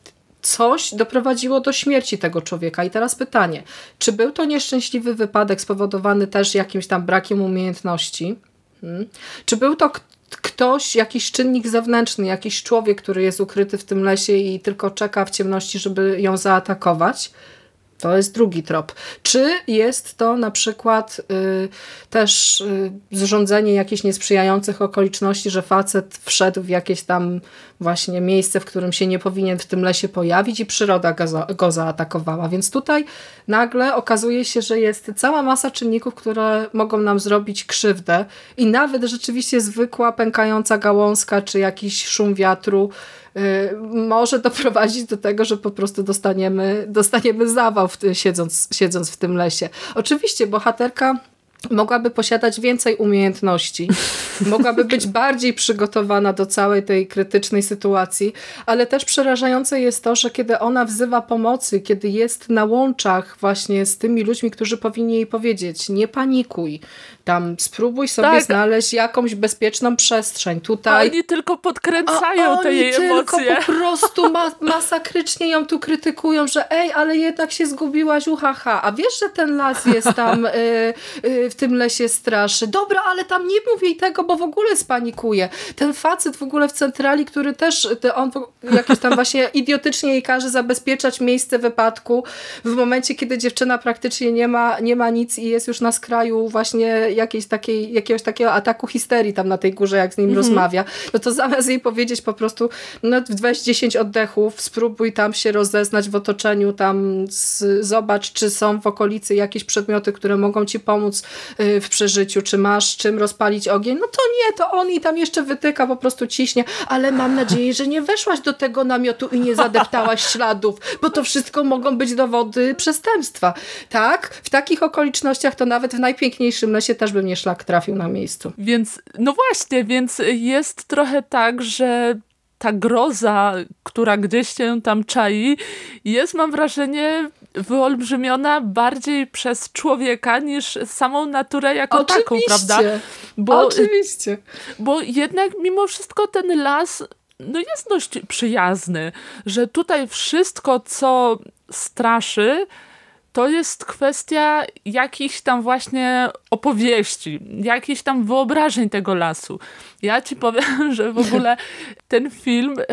coś doprowadziło do śmierci tego człowieka. I teraz pytanie, czy był to nieszczęśliwy wypadek spowodowany też jakimś tam brakiem umiejętności? Hmm? Czy był to ktoś, jakiś czynnik zewnętrzny, jakiś człowiek, który jest ukryty w tym lesie i tylko czeka w ciemności, żeby ją zaatakować? To jest drugi trop. Czy jest to na przykład y, też y, zrządzenie jakichś niesprzyjających okoliczności, że facet wszedł w jakieś tam właśnie miejsce, w którym się nie powinien w tym lesie pojawić i przyroda go, za, go zaatakowała. Więc tutaj nagle okazuje się, że jest cała masa czynników, które mogą nam zrobić krzywdę i nawet rzeczywiście zwykła pękająca gałązka czy jakiś szum wiatru może doprowadzić do tego, że po prostu dostaniemy, dostaniemy zawał w, siedząc, siedząc w tym lesie. Oczywiście bohaterka mogłaby posiadać więcej umiejętności, mogłaby być bardziej przygotowana do całej tej krytycznej sytuacji, ale też przerażające jest to, że kiedy ona wzywa pomocy, kiedy jest na łączach właśnie z tymi ludźmi, którzy powinni jej powiedzieć, nie panikuj, tam spróbuj sobie Tak. znaleźć jakąś bezpieczną przestrzeń. Tutaj Oni tylko podkręcają a te jej oni tylko emocje. po prostu ma masakrycznie ją tu krytykują, że ej, ale jednak się zgubiłaś, uhaha. A wiesz, że ten las jest tam y, y, w tym lesie straszy. Dobra, ale tam nie mów jej tego, bo w ogóle spanikuje. Ten facet w ogóle w centrali, który też, on jakiś tam właśnie idiotycznie jej każe zabezpieczać miejsce wypadku w momencie, kiedy dziewczyna praktycznie nie ma, nie ma nic i jest już na skraju właśnie jakiejś takiej, jakiegoś takiego ataku histerii tam na tej górze, jak z nim rozmawia, no to zamiast jej powiedzieć po prostu, no weź 10 oddechów, spróbuj tam się rozeznać w otoczeniu, tam z, zobacz, czy są w okolicy jakieś przedmioty, które mogą ci pomóc w przeżyciu, czy masz czym rozpalić ogień, no to nie, to on i tam jeszcze wytyka, po prostu ciśnie, ale mam nadzieję, że nie weszłaś do tego namiotu i nie zadeptałaś śladów, bo to wszystko mogą być dowody przestępstwa. Tak? W takich okolicznościach to nawet w najpiękniejszym lesie też by mnie szlak trafił na miejscu. Więc, no właśnie, więc jest trochę tak, że ta groza, która gdzieś się tam czai, jest, mam wrażenie, wyolbrzymiona bardziej przez człowieka niż samą naturę jako taką, prawda? Bo, Oczywiście. bo jednak mimo wszystko ten las no jest dość przyjazny, że tutaj wszystko, co straszy, to jest kwestia jakichś tam właśnie opowieści, jakichś tam wyobrażeń tego lasu. Ja ci powiem, że w ogóle ten film e,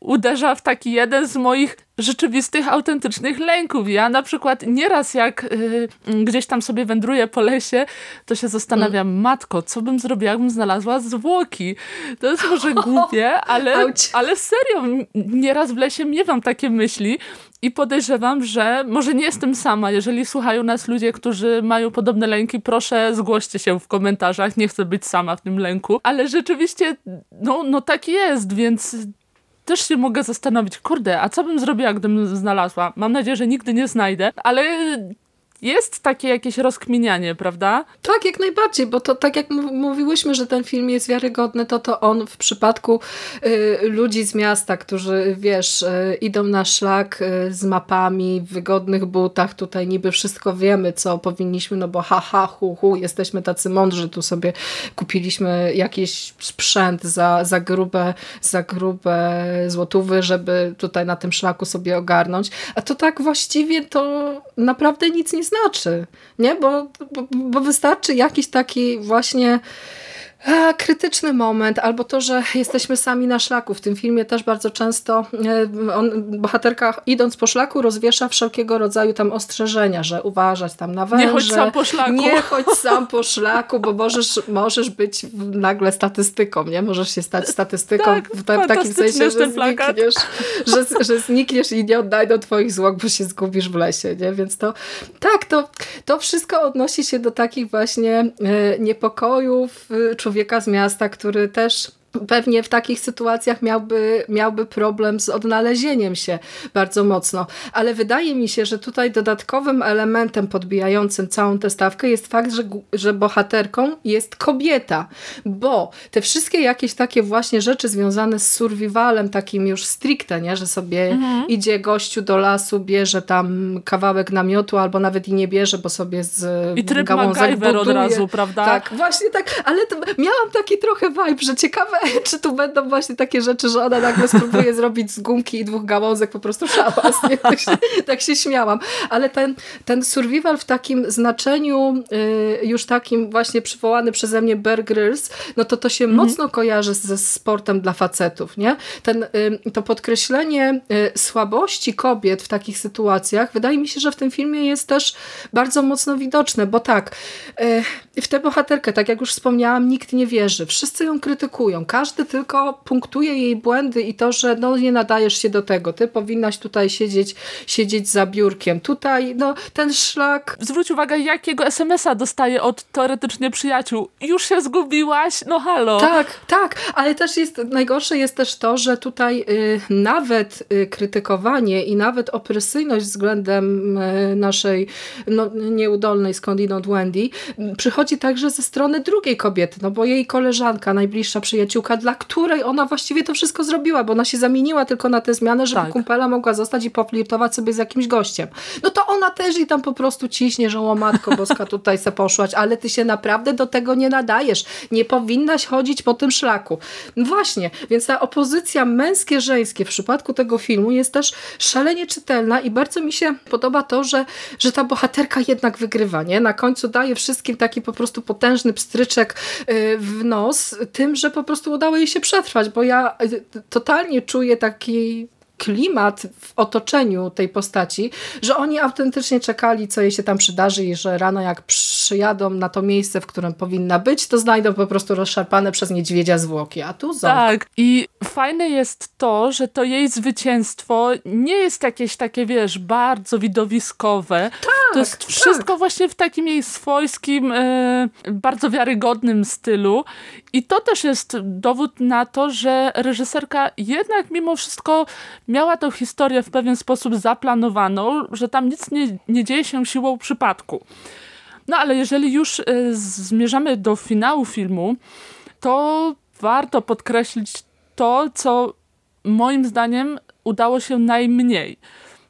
uderza w taki jeden z moich rzeczywistych, autentycznych lęków. Ja na przykład nieraz jak y, gdzieś tam sobie wędruję po lesie, to się zastanawiam, matko, co bym zrobiła, jakbym znalazła zwłoki. To jest może głupie, ale, Auć. ale serio, nieraz w lesie miewam takie myśli i podejrzewam, że może nie jestem sama. Jeżeli słuchają nas ludzie, którzy mają podobne lęki, proszę zgłoście się w komentarzach. Nie chcę być sama w tym lęku. Ale rzeczywiście, no, no tak jest, więc też się mogę zastanowić, kurde, a co bym zrobiła, gdybym znalazła? Mam nadzieję, że nigdy nie znajdę, ale jest takie jakieś rozkminianie, prawda? Tak, jak najbardziej, bo to tak jak mów- mówiłyśmy, że ten film jest wiarygodny, to to on w przypadku y, ludzi z miasta, którzy, wiesz, y, idą na szlak y, z mapami, w wygodnych butach, tutaj niby wszystko wiemy, co powinniśmy, no bo ha, ha, hu, hu, jesteśmy tacy mądrzy, tu sobie kupiliśmy jakiś sprzęt za, za, grube, za grube złotówy, żeby tutaj na tym szlaku sobie ogarnąć, a to tak właściwie to naprawdę nic nie znaczy. nie? Bo, bo, bo wystarczy jakiś taki właśnie a, krytyczny moment, albo to, że jesteśmy sami na szlaku. W tym filmie też bardzo często e, on, bohaterka idąc po szlaku rozwiesza wszelkiego rodzaju tam ostrzeżenia, że uważać tam na węże. Nie chodź sam po szlaku. Nie chodź sam po szlaku, bo możesz, możesz być nagle statystyką, nie? Możesz się stać statystyką tak, w, w takim sensie, że znikniesz, że, że znikniesz i nie odnajdą twoich zwłok, bo się zgubisz w lesie, nie? Więc to tak, to, to wszystko odnosi się do takich właśnie e, niepokojów człowieka człowieka z miasta, który też pewnie w takich sytuacjach miałby, miałby problem z odnalezieniem się bardzo mocno. Ale wydaje mi się, że tutaj dodatkowym elementem podbijającym całą tę stawkę jest fakt, że, że bohaterką jest kobieta. Bo te wszystkie jakieś takie właśnie rzeczy związane z survivalem, takim już stricte, nie? że sobie mhm. idzie gościu do lasu, bierze tam kawałek namiotu, albo nawet i nie bierze, bo sobie z I tryb gałązek buduje. od razu, prawda? Tak, właśnie tak, ale miałam taki trochę vibe, że ciekawe czy tu będą właśnie takie rzeczy, że ona nagle spróbuje zrobić z gumki i dwóch gałązek po prostu szałas. Nie? Tak, się, tak się śmiałam. Ale ten, ten survival w takim znaczeniu y, już takim właśnie przywołany przeze mnie Bear Grylls, no to to się mhm. mocno kojarzy ze sportem dla facetów. Nie? Ten, y, to podkreślenie y, słabości kobiet w takich sytuacjach wydaje mi się, że w tym filmie jest też bardzo mocno widoczne, bo tak, w tę bohaterkę, tak jak już wspomniałam, nikt nie wierzy. Wszyscy ją krytykują. Każdy tylko punktuje jej błędy i to, że no nie nadajesz się do tego. Ty powinnaś tutaj siedzieć, siedzieć za biurkiem. Tutaj, no, ten szlak... Zwróć uwagę, jakiego SMS-a dostaje od teoretycznie przyjaciół. Już się zgubiłaś? No halo. Tak, tak, ale też jest, najgorsze jest też to, że tutaj y, nawet y, krytykowanie i nawet opresyjność względem y, naszej no, nieudolnej skądinąd Wendy przychodzi także ze strony drugiej kobiety, no bo jej koleżanka, najbliższa przyjaciółka, dla której ona właściwie to wszystko zrobiła, bo ona się zamieniła tylko na tę zmianę, żeby tak. kumpela mogła zostać i poflirtować sobie z jakimś gościem. No to ona też i tam po prostu ciśnie, że o matko boska tutaj se poszłaś, ale ty się naprawdę do tego nie nadajesz. Nie powinnaś chodzić po tym szlaku. No właśnie, więc ta opozycja męskie-żeńskie w przypadku tego filmu jest też szalenie czytelna i bardzo mi się podoba to, że, że ta bohaterka jednak wygrywa, nie? Na końcu daje wszystkim taki po prostu potężny pstryczek y, w nos tym, że po prostu udało jej się przetrwać, bo ja y, totalnie czuję taki klimat w otoczeniu tej postaci, że oni autentycznie czekali, co jej się tam przydarzy i że rano jak przyjadą na to miejsce, w którym powinna być, to znajdą po prostu rozszarpane przez niedźwiedzia zwłoki, a tu ząb. Tak, i fajne jest to, że to jej zwycięstwo nie jest jakieś takie, wiesz, bardzo widowiskowe. Tak, to jest tak. wszystko właśnie w takim jej swojskim, e, bardzo wiarygodnym stylu i to też jest dowód na to, że reżyserka jednak mimo wszystko miała tę historię w pewien sposób zaplanowaną, że tam nic nie, nie dzieje się siłą przypadku. No ale jeżeli już y, zmierzamy do finału filmu, to warto podkreślić to, co moim zdaniem udało się najmniej.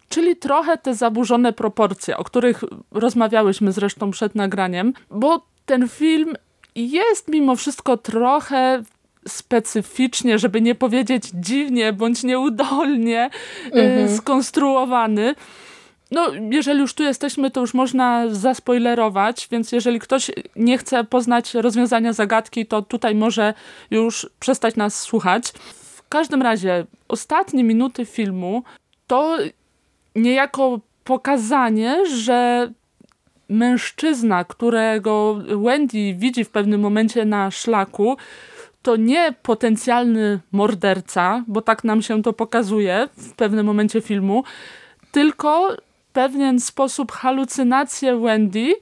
Czyli trochę te zaburzone proporcje, o których rozmawiałyśmy zresztą przed nagraniem, bo ten film jest mimo wszystko trochę specyficznie, żeby nie powiedzieć dziwnie bądź nieudolnie y, mhm. skonstruowany. No, jeżeli już tu jesteśmy, to już można zaspoilerować, więc jeżeli ktoś nie chce poznać rozwiązania zagadki, to tutaj może już przestać nas słuchać. W każdym razie, ostatnie minuty filmu to niejako pokazanie, że mężczyzna, którego Wendy widzi w pewnym momencie na szlaku, to nie potencjalny morderca, bo tak nam się to pokazuje w pewnym momencie filmu, tylko pewien sposób halucynację Wendy,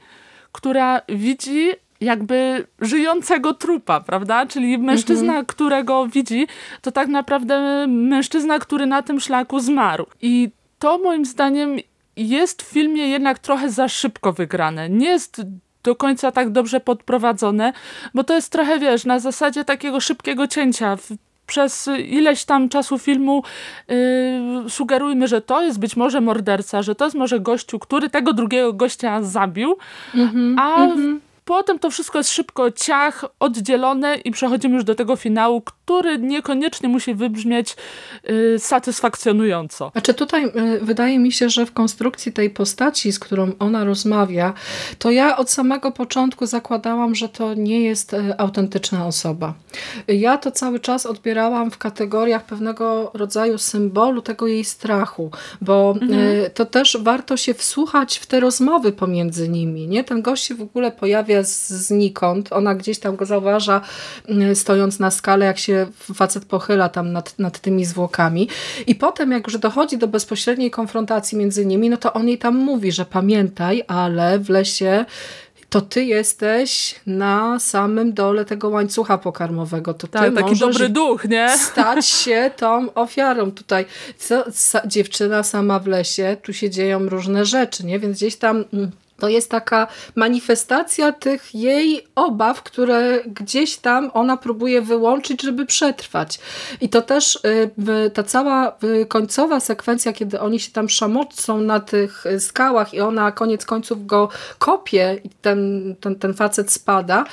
która widzi jakby żyjącego trupa, prawda? Czyli mężczyzna, mhm. którego widzi, to tak naprawdę mężczyzna, który na tym szlaku zmarł. I to moim zdaniem jest w filmie jednak trochę za szybko wygrane. Nie jest do końca tak dobrze podprowadzone, bo to jest trochę, wiesz, na zasadzie takiego szybkiego cięcia. Przez ileś tam czasu filmu yy, sugerujmy, że to jest być może morderca, że to jest może gościu, który tego drugiego gościa zabił, mm -hmm, a mm -hmm. potem to wszystko jest szybko ciach, oddzielone i przechodzimy już do tego finału, który niekoniecznie musi wybrzmieć y, satysfakcjonująco. Znaczy tutaj y, wydaje mi się, że w konstrukcji tej postaci, z którą ona rozmawia, to ja od samego początku zakładałam, że to nie jest y, autentyczna osoba. Ja to cały czas odbierałam w kategoriach pewnego rodzaju symbolu tego jej strachu, bo mhm. to też warto się wsłuchać w te rozmowy pomiędzy nimi. Nie? Ten gość się w ogóle pojawia z, znikąd, ona gdzieś tam go zauważa stojąc na skale, jak się facet pochyla tam nad, nad tymi zwłokami i potem jak już dochodzi do bezpośredniej konfrontacji między nimi, no to on jej tam mówi, że pamiętaj, ale w lesie to ty jesteś na samym dole tego łańcucha pokarmowego. To tak, ty taki dobry duch, nie? Stać się tą ofiarą tutaj. Co, dziewczyna sama w lesie, tu się dzieją różne rzeczy, nie? Więc gdzieś tam mm, to jest taka manifestacja tych jej obaw, które gdzieś tam ona próbuje wyłączyć, żeby przetrwać. I to też y, ta cała y, końcowa sekwencja, kiedy oni się tam szamocą na tych skałach i ona koniec końców go kopie i ten, ten, ten facet spada,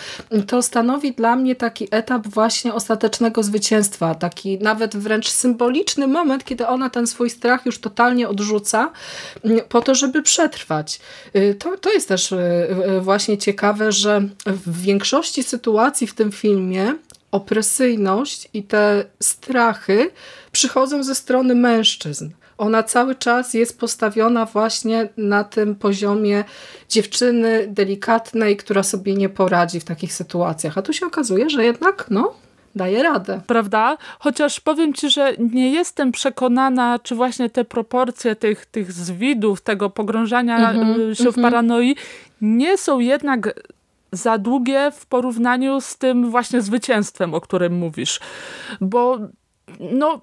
to stanowi dla mnie taki etap właśnie ostatecznego zwycięstwa. Taki nawet wręcz symboliczny moment, kiedy ona ten swój strach już totalnie odrzuca po to, żeby przetrwać. Y, to, to jest też e, e, właśnie ciekawe, że w większości sytuacji w tym filmie opresyjność i te strachy przychodzą ze strony mężczyzn. Ona cały czas jest postawiona właśnie na tym poziomie dziewczyny delikatnej, która sobie nie poradzi w takich sytuacjach. A tu się okazuje, że jednak no, daje radę. Prawda? Chociaż powiem ci, że nie jestem przekonana, czy właśnie te proporcje tych, tych zwidów, tego pogrążania mm -hmm, się mm -hmm. w mhm. paranoi nie są jednak za długie w porównaniu z tym właśnie zwycięstwem, o którym mówisz. Bo no,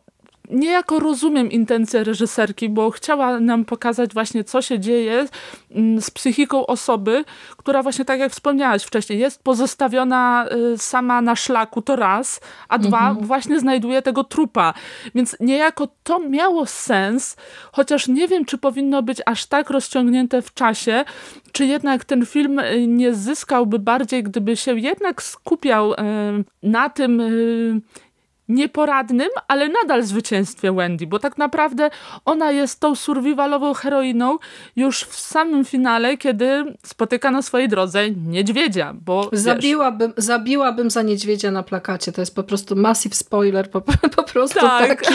niejako rozumiem intencje reżyserki, bo chciała nam pokazać właśnie, co się dzieje mm, z psychiką osoby, która właśnie, tak jak wspomniałaś wcześniej, jest pozostawiona y, sama na szlaku, to raz, a dwa, mhm. właśnie znajduje tego trupa. Więc niejako to miało sens, chociaż nie wiem, czy powinno być aż tak rozciągnięte w czasie, czy jednak ten film y, nie zyskałby bardziej, gdyby się jednak skupiał y, na tym, nieporadnym, ale nadal zwycięstwie Wendy, bo tak naprawdę ona jest tą survivalową heroiną już w samym finale, kiedy spotyka na swojej drodze niedźwiedzia, bo zabiłabym, wiesz, zabiłabym za niedźwiedzia na plakacie, to jest po prostu massive spoiler, po, po prostu tak. taki.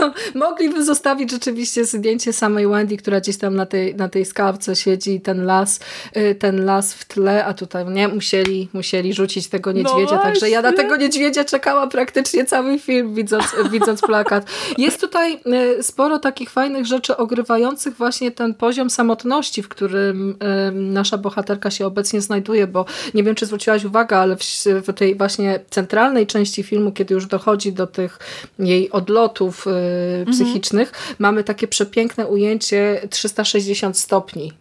No, mogliby zostawić rzeczywiście zdjęcie samej Wendy, która gdzieś tam na tej, na tej skałce siedzi, ten las, y, ten las w tle, a tutaj nie, musieli, musieli rzucić tego niedźwiedzia, no także ja na tego niedźwiedzia czekałam praktycznie cały cały film, widząc, widząc plakat. Jest tutaj e, sporo takich fajnych rzeczy ogrywających właśnie ten poziom samotności, w którym nasza bohaterka się obecnie znajduje, bo nie wiem, czy zwróciłaś uwagę, ale w, w tej właśnie centralnej części filmu, kiedy już dochodzi do tych jej odlotów e, mhm. psychicznych, mhm. mamy takie przepiękne ujęcie 360 stopni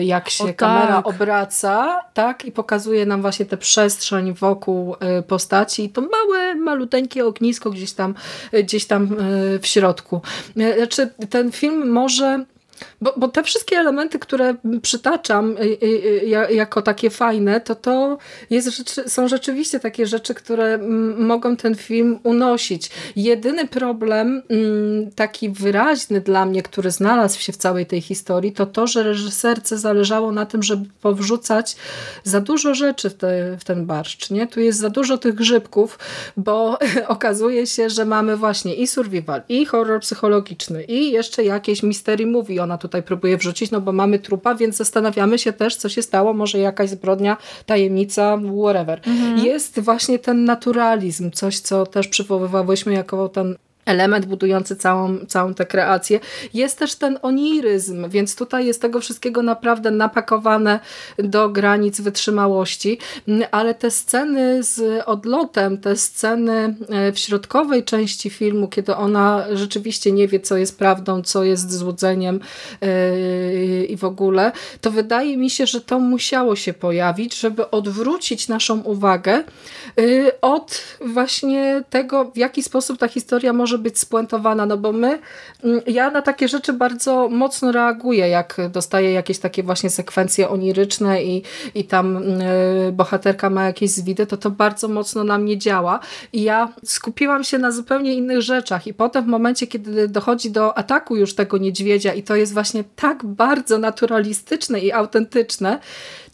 jak się o, kamera tak. obraca tak i pokazuje nam właśnie tę przestrzeń wokół y, postaci i to małe, maluteńkie ognisko gdzieś tam, y, gdzieś tam w środku. Znaczy ten film może bo, bo te wszystkie elementy, które przytaczam y, y, y, jako takie fajne, to to rzeczy, są rzeczywiście takie rzeczy, które mogą ten film unosić. Jedyny problem mm, taki wyraźny dla mnie, który znalazł się w całej tej historii, to to, że reżyserce zależało na tym, żeby powrzucać za dużo rzeczy w, te, w ten barszcz. Nie? Tu jest za dużo tych grzybków, bo okazuje się, że mamy właśnie i survival, i horror psychologiczny, i jeszcze jakieś mystery movie ona tutaj próbuje wrzucić, no bo mamy trupa, więc zastanawiamy się też, co się stało, może jakaś zbrodnia, tajemnica, whatever. Mhm. Jest właśnie ten naturalizm, coś, co też przywoływałyśmy jako ten element budujący całą, całą tę kreację. Jest też ten oniryzm, więc tutaj jest tego wszystkiego naprawdę napakowane do granic wytrzymałości, ale te sceny z odlotem, te sceny e, w środkowej części filmu, kiedy ona rzeczywiście nie wie, co jest prawdą, co jest złudzeniem yy, i w ogóle, to wydaje mi się, że to musiało się pojawić, żeby odwrócić naszą uwagę yy, od właśnie tego, w jaki sposób ta historia może być spuentowana, no bo my, mm, ja na takie rzeczy bardzo mocno reaguję, jak dostaję jakieś takie właśnie sekwencje oniryczne i, i tam y, bohaterka ma jakieś zwidy, to to bardzo mocno na mnie działa. I ja skupiłam się na zupełnie innych rzeczach i potem w momencie, kiedy dochodzi do ataku już tego niedźwiedzia i to jest właśnie tak bardzo naturalistyczne i autentyczne,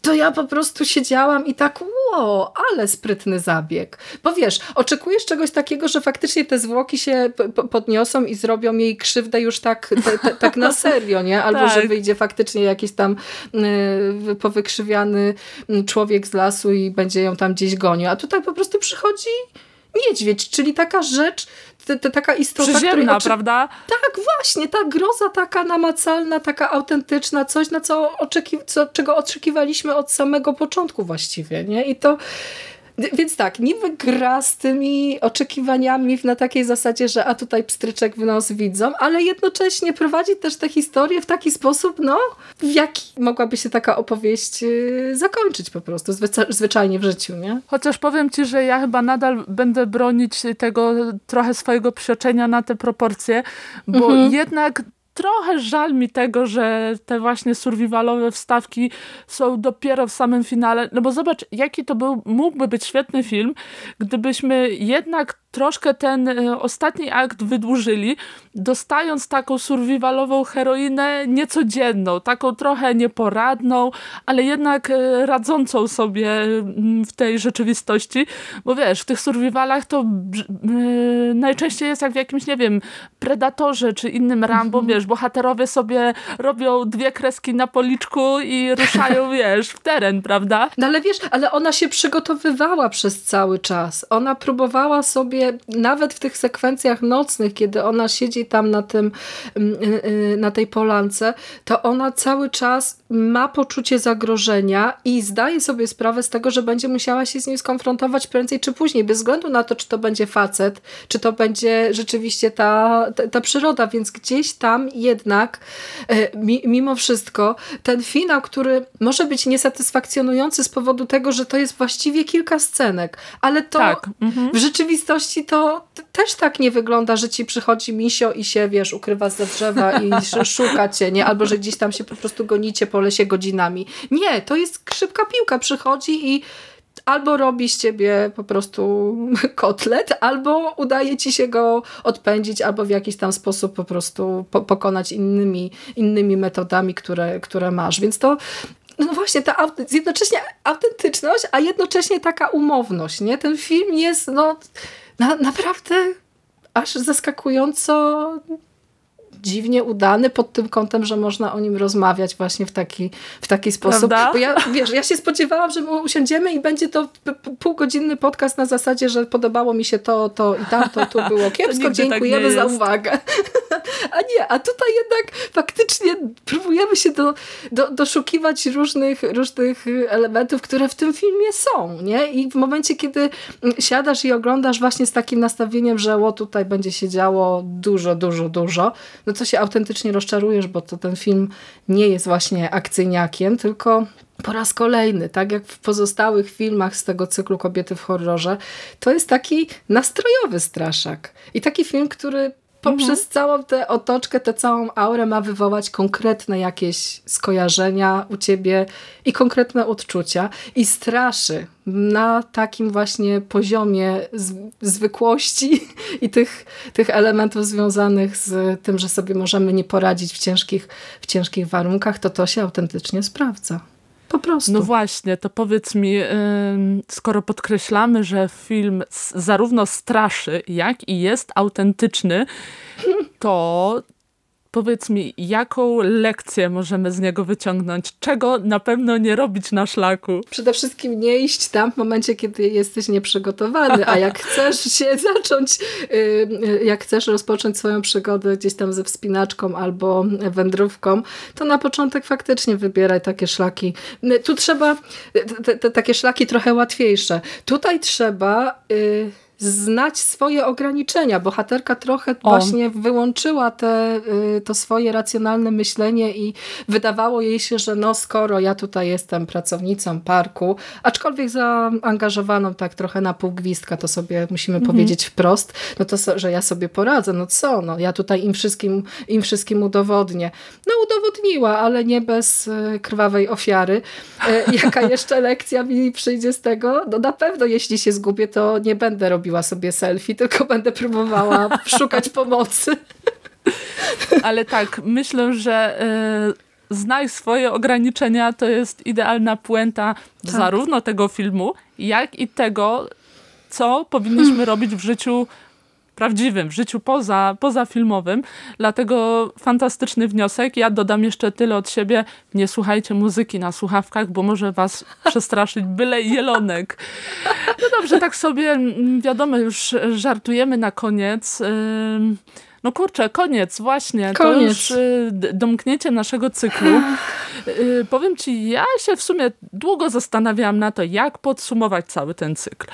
to ja po prostu siedziałam i tak, wow, ale sprytny zabieg. Bo wiesz, oczekujesz czegoś takiego, że faktycznie te zwłoki się podniosą i zrobią jej krzywdę już tak, te, te, tak na serio, nie? Albo tak. że wyjdzie faktycznie jakiś tam y, powykrzywiany człowiek z lasu i będzie ją tam gdzieś gonił. A tutaj po prostu przychodzi niedźwiedź, czyli taka rzecz, te, te, taka istota, Przyziemna, prawda? Tak, właśnie, ta groza taka namacalna, taka autentyczna, coś, na co, oczeki... co czego oczekiwaliśmy od samego początku właściwie, nie? I to więc tak, niby gra z tymi oczekiwaniami na takiej zasadzie, że a tutaj pstryczek w nos widzą, ale jednocześnie prowadzi też tę historię w taki sposób, no, w jaki mogłaby się taka opowieść y, zakończyć po prostu, zwyczajnie w życiu, nie? Chociaż powiem ci, że ja chyba nadal będę bronić tego trochę swojego przeoczenia na te proporcje, bo mhm. jednak trochę żal mi tego, że te właśnie survivalowe wstawki są dopiero w samym finale, no bo zobacz, jaki to był, mógłby być świetny film, gdybyśmy jednak troszkę ten e, ostatni akt wydłużyli, dostając taką survivalową heroinę niecodzienną, taką trochę nieporadną, ale jednak e, radzącą sobie mm, w tej rzeczywistości, bo wiesz, w tych survivalach to yy, najczęściej jest jak w jakimś, nie wiem, Predatorze czy innym Rambo, mhm. wiesz, bohaterowie sobie robią dwie kreski na policzku i ruszają, wiesz, w teren, prawda? No ale wiesz, ale ona się przygotowywała przez cały czas. Ona próbowała sobie nawet w tych sekwencjach nocnych, kiedy ona siedzi tam na, tym, mm, y, y, na tej polance, to ona cały czas ma poczucie zagrożenia i zdaje sobie sprawę z tego, że będzie musiała się z nim skonfrontować prędzej czy później, bez względu na to, czy to będzie facet, czy to będzie rzeczywiście ta, ta, ta przyroda, więc gdzieś tam jednak e, mimo wszystko ten finał, który może być niesatysfakcjonujący z powodu tego, że to jest właściwie kilka scenek, ale to tak. mhm. w rzeczywistości to też tak nie wygląda, że ci przychodzi misio i się, wiesz, ukrywa za drzewa i szuka cię, nie? Albo, że gdzieś tam się po prostu gonicie po lesie godzinami. Nie, to jest szybka piłka, przychodzi i albo robi z ciebie po prostu kotlet, albo udaje ci się go odpędzić, albo w jakiś tam sposób po prostu po pokonać innymi, innymi metodami, które, które masz. Więc to no właśnie, ta jednocześnie autentyczność, a jednocześnie taka umowność, nie? Ten film jest, no na, naprawdę aż zaskakująco dziwnie udany pod tym kątem, że można o nim rozmawiać właśnie w taki, w taki sposób. Prawda? Bo ja, wiesz, ja się spodziewałam, że usiądziemy i będzie to półgodzinny podcast na zasadzie, że podobało mi się to, to i tamto, tu było kiepsko, tak dziękujemy tak za uwagę. A nie, a tutaj jednak faktycznie próbujemy się do, do, doszukiwać różnych, różnych elementów, które w tym filmie są, nie? I w momencie, kiedy siadasz i oglądasz właśnie z takim nastawieniem, że o, tutaj będzie się działo dużo, dużo, dużo, no to się autentycznie rozczarujesz, bo to ten film nie jest właśnie akcyjniakiem, tylko po raz kolejny, tak jak w pozostałych filmach z tego cyklu Kobiety w horrorze, to jest taki nastrojowy straszak. I taki film, który poprzez mhm. całą tę otoczkę, tę całą aurę ma wywołać konkretne jakieś skojarzenia u ciebie i konkretne odczucia i straszy na takim właśnie poziomie zwykłości i tych, tych elementów związanych z tym, że sobie możemy nie poradzić w ciężkich, w ciężkich warunkach, to to się autentycznie sprawdza. Po prostu. No właśnie, to powiedz mi, skoro podkreślamy, że film zarówno straszy, jak i jest autentyczny, to Powiedz mi, jaką lekcję możemy z niego wyciągnąć? Czego na pewno nie robić na szlaku? Przede wszystkim nie iść tam w momencie, kiedy jesteś nieprzygotowany, a jak chcesz się zacząć, y, jak chcesz rozpocząć swoją przygodę gdzieś tam ze wspinaczką albo wędrówką, to na początek faktycznie wybieraj takie szlaki. Tu trzeba, te, te takie szlaki trochę łatwiejsze. Tutaj trzeba y, znać swoje ograniczenia. Bohaterka trochę o. właśnie wyłączyła te, y, to swoje racjonalne myślenie i wydawało jej się, że no skoro ja tutaj jestem pracownicą parku, aczkolwiek zaangażowaną tak trochę na pół gwizdka, to sobie musimy mhm. powiedzieć wprost, no to że ja sobie poradzę, no co, no ja tutaj im wszystkim, im wszystkim udowodnię. No udowodniła, ale nie bez y, krwawej ofiary. Y, jaka jeszcze lekcja mi przyjdzie z tego? No na pewno jeśli się zgubię, to nie będę robić robiła sobie selfie, tylko będę próbowała szukać pomocy. Ale tak, myślę, że y, znaj swoje ograniczenia to jest idealna puenta tak. zarówno tego filmu, jak i tego, co powinniśmy robić w życiu prawdziwym, w życiu poza, pozafilmowym. Dlatego fantastyczny wniosek. Ja dodam jeszcze tyle od siebie. Nie słuchajcie muzyki na słuchawkach, bo może was przestraszyć byle jelonek. No dobrze, tak sobie mm, wiadomo, już żartujemy na koniec. No kurczę, koniec, właśnie. Koniec. To już y, domknięcie naszego cyklu. Y, powiem ci, ja się w sumie długo zastanawiałam na to, jak podsumować cały ten cykl.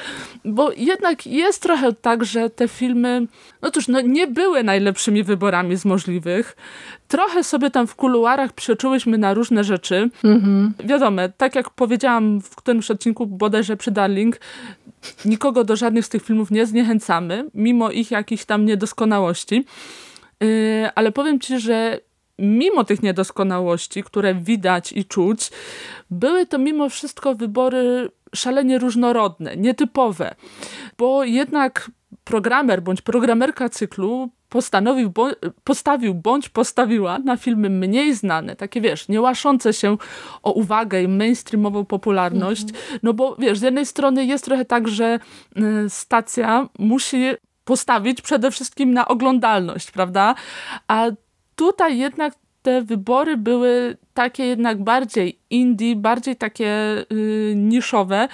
Bo jednak jest trochę tak, że te filmy, no cóż, no nie były najlepszymi wyborami z możliwych. Trochę sobie tam w kuluarach przeczyłyśmy na różne rzeczy. Mhm. Wiadomo, tak jak powiedziałam w którymś odcinku bodajże przy Darling, nikogo do żadnych z tych filmów nie zniechęcamy, mimo ich jakichś tam niedoskonałości. Yy, ale powiem ci, że mimo tych niedoskonałości, które widać i czuć, były to mimo wszystko wybory szalenie różnorodne, nietypowe, bo jednak programer bądź programerka cyklu postanowił, bo, postawił bądź postawiła na filmy mniej znane, takie wiesz, nie łaszące się o uwagę i mainstreamową popularność, -hmm. no bo wiesz, z jednej strony jest trochę tak, że y, stacja musi postawić przede wszystkim na oglądalność, prawda? A tutaj jednak te wybory były takie jednak bardziej indie, bardziej takie y, niszowe,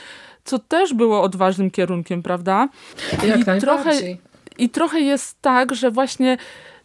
co też było odważnym kierunkiem, prawda? Jak I trochę, I trochę jest tak, że właśnie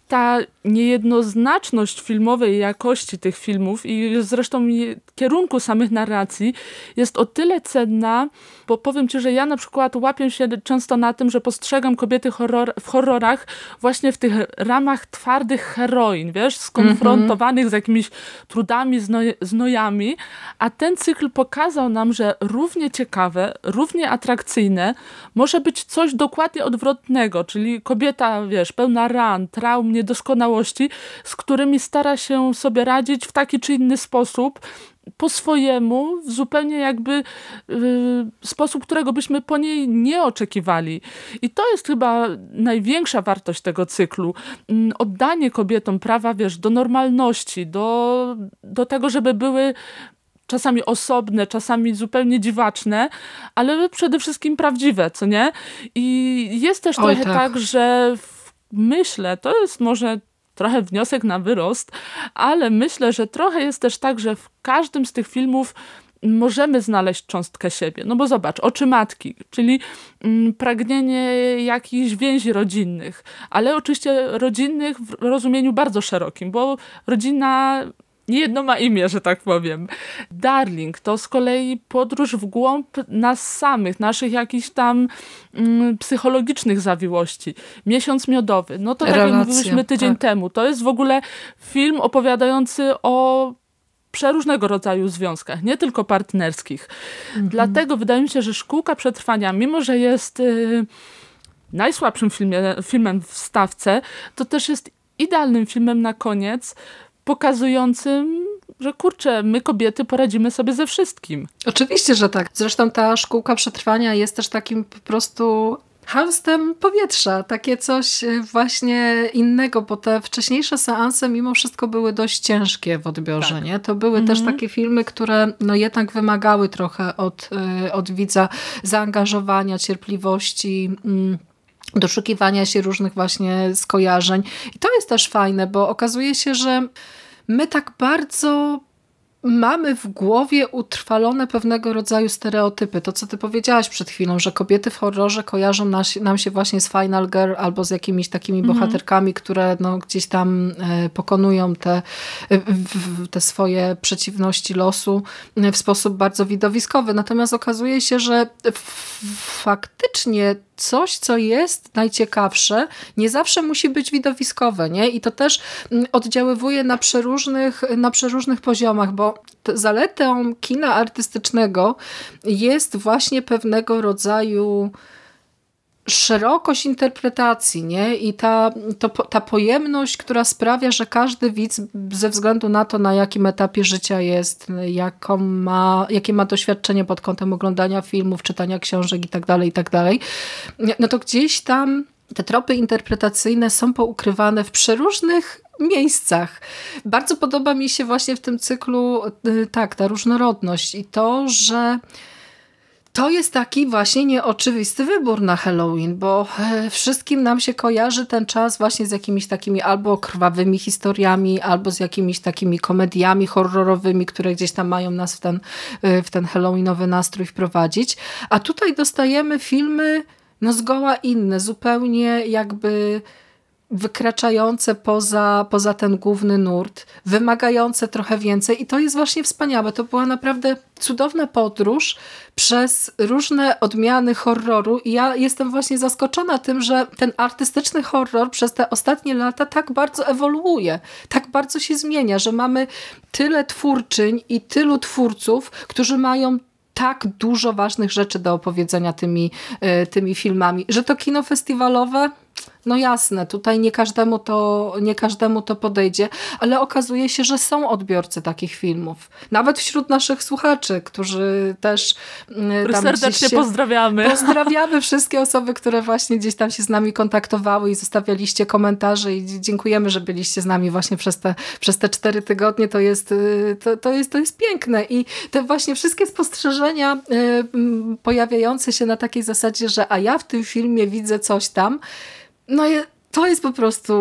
ta niejednoznaczność filmowej jakości tych filmów i zresztą kierunku samych narracji jest o tyle cenna, bo powiem ci, że ja na przykład łapię się często na tym, że postrzegam kobiety horror, w horrorach właśnie w tych ramach twardych heroin, wiesz, skonfrontowanych mm -hmm. z jakimiś trudami, znoj znojami, a ten cykl pokazał nam, że równie ciekawe, równie atrakcyjne może być coś dokładnie odwrotnego, czyli kobieta, wiesz, pełna ran, traum, niedoskonałości, z którymi stara się sobie radzić w taki czy inny sposób, po swojemu, w zupełnie jakby yy, sposób, którego byśmy po niej nie oczekiwali. I to jest chyba największa wartość tego cyklu. Yy, oddanie kobietom prawa, wiesz, do normalności, do, do tego, żeby były czasami osobne, czasami zupełnie dziwaczne, ale przede wszystkim prawdziwe, co nie? I jest też Oj, trochę tak. tak, że myślę, to jest może trochę wniosek na wyrost, ale myślę, że trochę jest też tak, że w każdym z tych filmów możemy znaleźć cząstkę siebie. No bo zobacz, oczy matki, czyli mm, pragnienie jakichś więzi rodzinnych, ale oczywiście rodzinnych w rozumieniu bardzo szerokim, bo rodzina nie jedno ma imię, że tak powiem. Darling to z kolei podróż w głąb nas samych, naszych jakichś tam mm, psychologicznych zawiłości. Miesiąc miodowy, no to tak jak mówiliśmy tydzień tak. temu, to jest w ogóle film opowiadający o przeróżnego rodzaju związkach, nie tylko partnerskich. Mhm. Dlatego wydaje mi się, że Szkółka Przetrwania, mimo że jest y, najsłabszym filmie, filmem w stawce, to też jest idealnym filmem na koniec, pokazującym, że kurczę, my kobiety poradzimy sobie ze wszystkim. Oczywiście, że tak. Zresztą ta szkółka przetrwania jest też takim po prostu haustem powietrza, takie coś e, właśnie innego, bo te wcześniejsze seanse mimo wszystko były dość ciężkie w odbiorze. Tak. Nie? To były mhm. też takie filmy, które no jednak wymagały trochę od, e, od widza zaangażowania, cierpliwości, mm, doszukiwania się różnych właśnie skojarzeń. I to jest też fajne, bo okazuje się, że my tak bardzo mamy w głowie utrwalone pewnego rodzaju stereotypy. To, co ty powiedziałaś przed chwilą, że kobiety w horrorze kojarzą nas, nam się właśnie z Final Girl albo z jakimiś takimi mhm. bohaterkami, które no, gdzieś tam e, pokonują te, e, te swoje przeciwności losu w sposób bardzo widowiskowy. Natomiast okazuje się, że faktycznie coś, co jest najciekawsze, nie zawsze musi być widowiskowe, nie? I to też mm, oddziaływuje na przeróżnych, na przeróżnych poziomach, bo zaletą kina artystycznego jest właśnie pewnego rodzaju szerokość interpretacji nie? i ta, to, ta pojemność, która sprawia, że każdy widz ze względu na to, na jakim etapie życia jest, jaką ma, jakie ma doświadczenie pod kątem oglądania filmów, czytania książek itd., tak itd., tak no to gdzieś tam te tropy interpretacyjne są poukrywane w przeróżnych miejscach. Bardzo podoba mi się właśnie w tym cyklu y, tak, ta różnorodność i to, że to jest taki właśnie nieoczywisty wybór na Halloween, bo e, wszystkim nam się kojarzy ten czas właśnie z jakimiś takimi albo krwawymi historiami, albo z jakimiś takimi komediami horrorowymi, które gdzieś tam mają nas w ten, e, w ten halloweenowy nastrój wprowadzić. A tutaj dostajemy filmy no zgoła inne, zupełnie jakby wykraczające poza, poza ten główny nurt, wymagające trochę więcej i to jest właśnie wspaniałe. To była naprawdę cudowna podróż przez różne odmiany horroru i ja jestem właśnie zaskoczona tym, że ten artystyczny horror przez te ostatnie lata tak bardzo ewoluuje, tak bardzo się zmienia, że mamy tyle twórczyń i tylu twórców, którzy mają tak dużo ważnych rzeczy do opowiedzenia tymi, e, tymi filmami, że to kino festiwalowe no jasne, tutaj nie każdemu, to, nie każdemu to podejdzie, ale okazuje się, że są odbiorcy takich filmów. Nawet wśród naszych słuchaczy, którzy też mm, tam serdecznie się, pozdrawiamy. Pozdrawiamy wszystkie osoby, które właśnie gdzieś tam się z nami kontaktowały i zostawialiście komentarze i dziękujemy, że byliście z nami właśnie przez te, przez te cztery tygodnie. To jest, y, to, to, jest, to jest piękne i te właśnie wszystkie spostrzeżenia y, pojawiające się na takiej zasadzie, że a ja w tym filmie widzę coś tam, no to jest po prostu,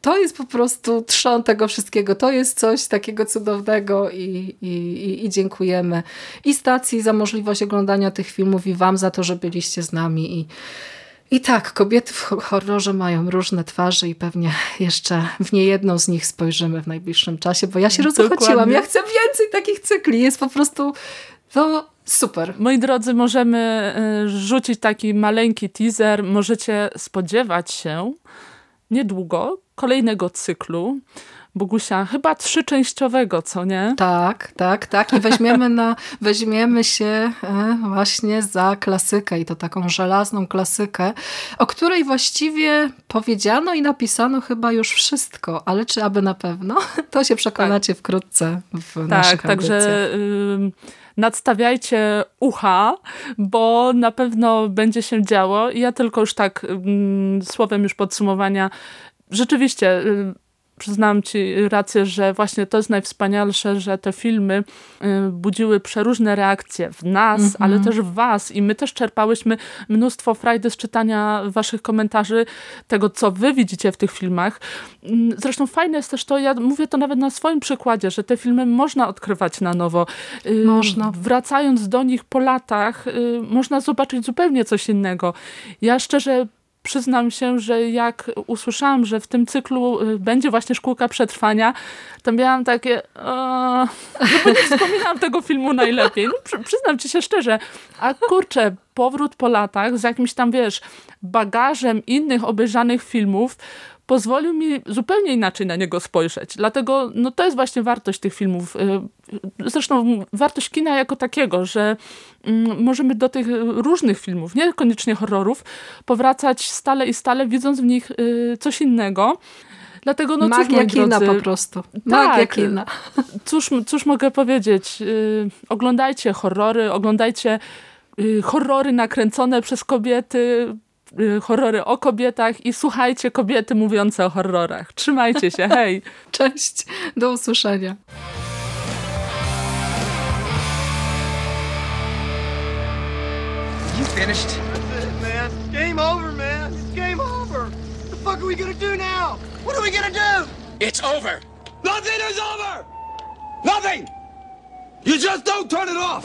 to jest po prostu trzon tego wszystkiego. To jest coś takiego cudownego i, i, i dziękujemy i stacji za możliwość oglądania tych filmów i wam za to, że byliście z nami i i tak, kobiety w horrorze mają różne twarze i pewnie jeszcze w niejedną z nich spojrzymy w najbliższym czasie, bo ja się rozochociłam. Ja chcę więcej takich cykli. Jest po prostu to Super. Moi drodzy, możemy y, rzucić taki maleńki teaser. Możecie spodziewać się niedługo kolejnego cyklu. Bogusia, chyba trzyczęściowego, co nie? Tak, tak, tak. I weźmiemy, na, weźmiemy się e, właśnie za klasykę i to taką żelazną klasykę, o której właściwie powiedziano i napisano chyba już wszystko, ale czy aby na pewno? To się przekonacie tak. wkrótce w tak, naszych Tak, także nadstawiajcie ucha, bo na pewno będzie się działo. Ja tylko już tak mm, słowem już podsumowania rzeczywiście y, przyznam ci rację, że właśnie to jest najwspanialsze, że te filmy y, budziły przeróżne reakcje w nas, mm -hmm. ale też w was i my też czerpałyśmy mnóstwo frajdy z czytania waszych komentarzy, tego co wy widzicie w tych filmach. Mm, zresztą fajne jest też to, ja mówię to nawet na swoim przykładzie, że te filmy można odkrywać na nowo. Y, można. Wracając do nich po latach, y, można zobaczyć zupełnie coś innego. Ja szczerze przyznam się, że jak usłyszałam, że w tym cyklu y, będzie właśnie szkółka przetrwania, to miałam takie, no nie wspominałam tego filmu najlepiej. No, przy, przyznam ci się szczerze, a kurczę, powrót po latach z jakimś tam, wiesz, bagażem innych obejrzanych filmów, pozwolił mi zupełnie inaczej na niego spojrzeć. Dlatego no, to jest właśnie wartość tych filmów. Y, zresztą wartość kina jako takiego, że mm, możemy do tych różnych filmów, niekoniecznie horrorów, powracać stale i stale, widząc w nich y, coś innego. Dlatego, no Magia cóż, kina drodzy, po prostu. Magia tak, kina. Cóż, cóż mogę powiedzieć? Yy, oglądajcie horrory, oglądajcie yy, horrory nakręcone przez kobiety, Y, horrory o kobietach i słuchajcie kobiety mówiące o horrorach. Trzymajcie się, hej! Cześć, do usłyszenia. You finished? That's it, man. Game over, man. It's game over. The fuck are we gonna do now? What are we gonna do? It's over. Nothing is over! Nothing! You just don't turn it off!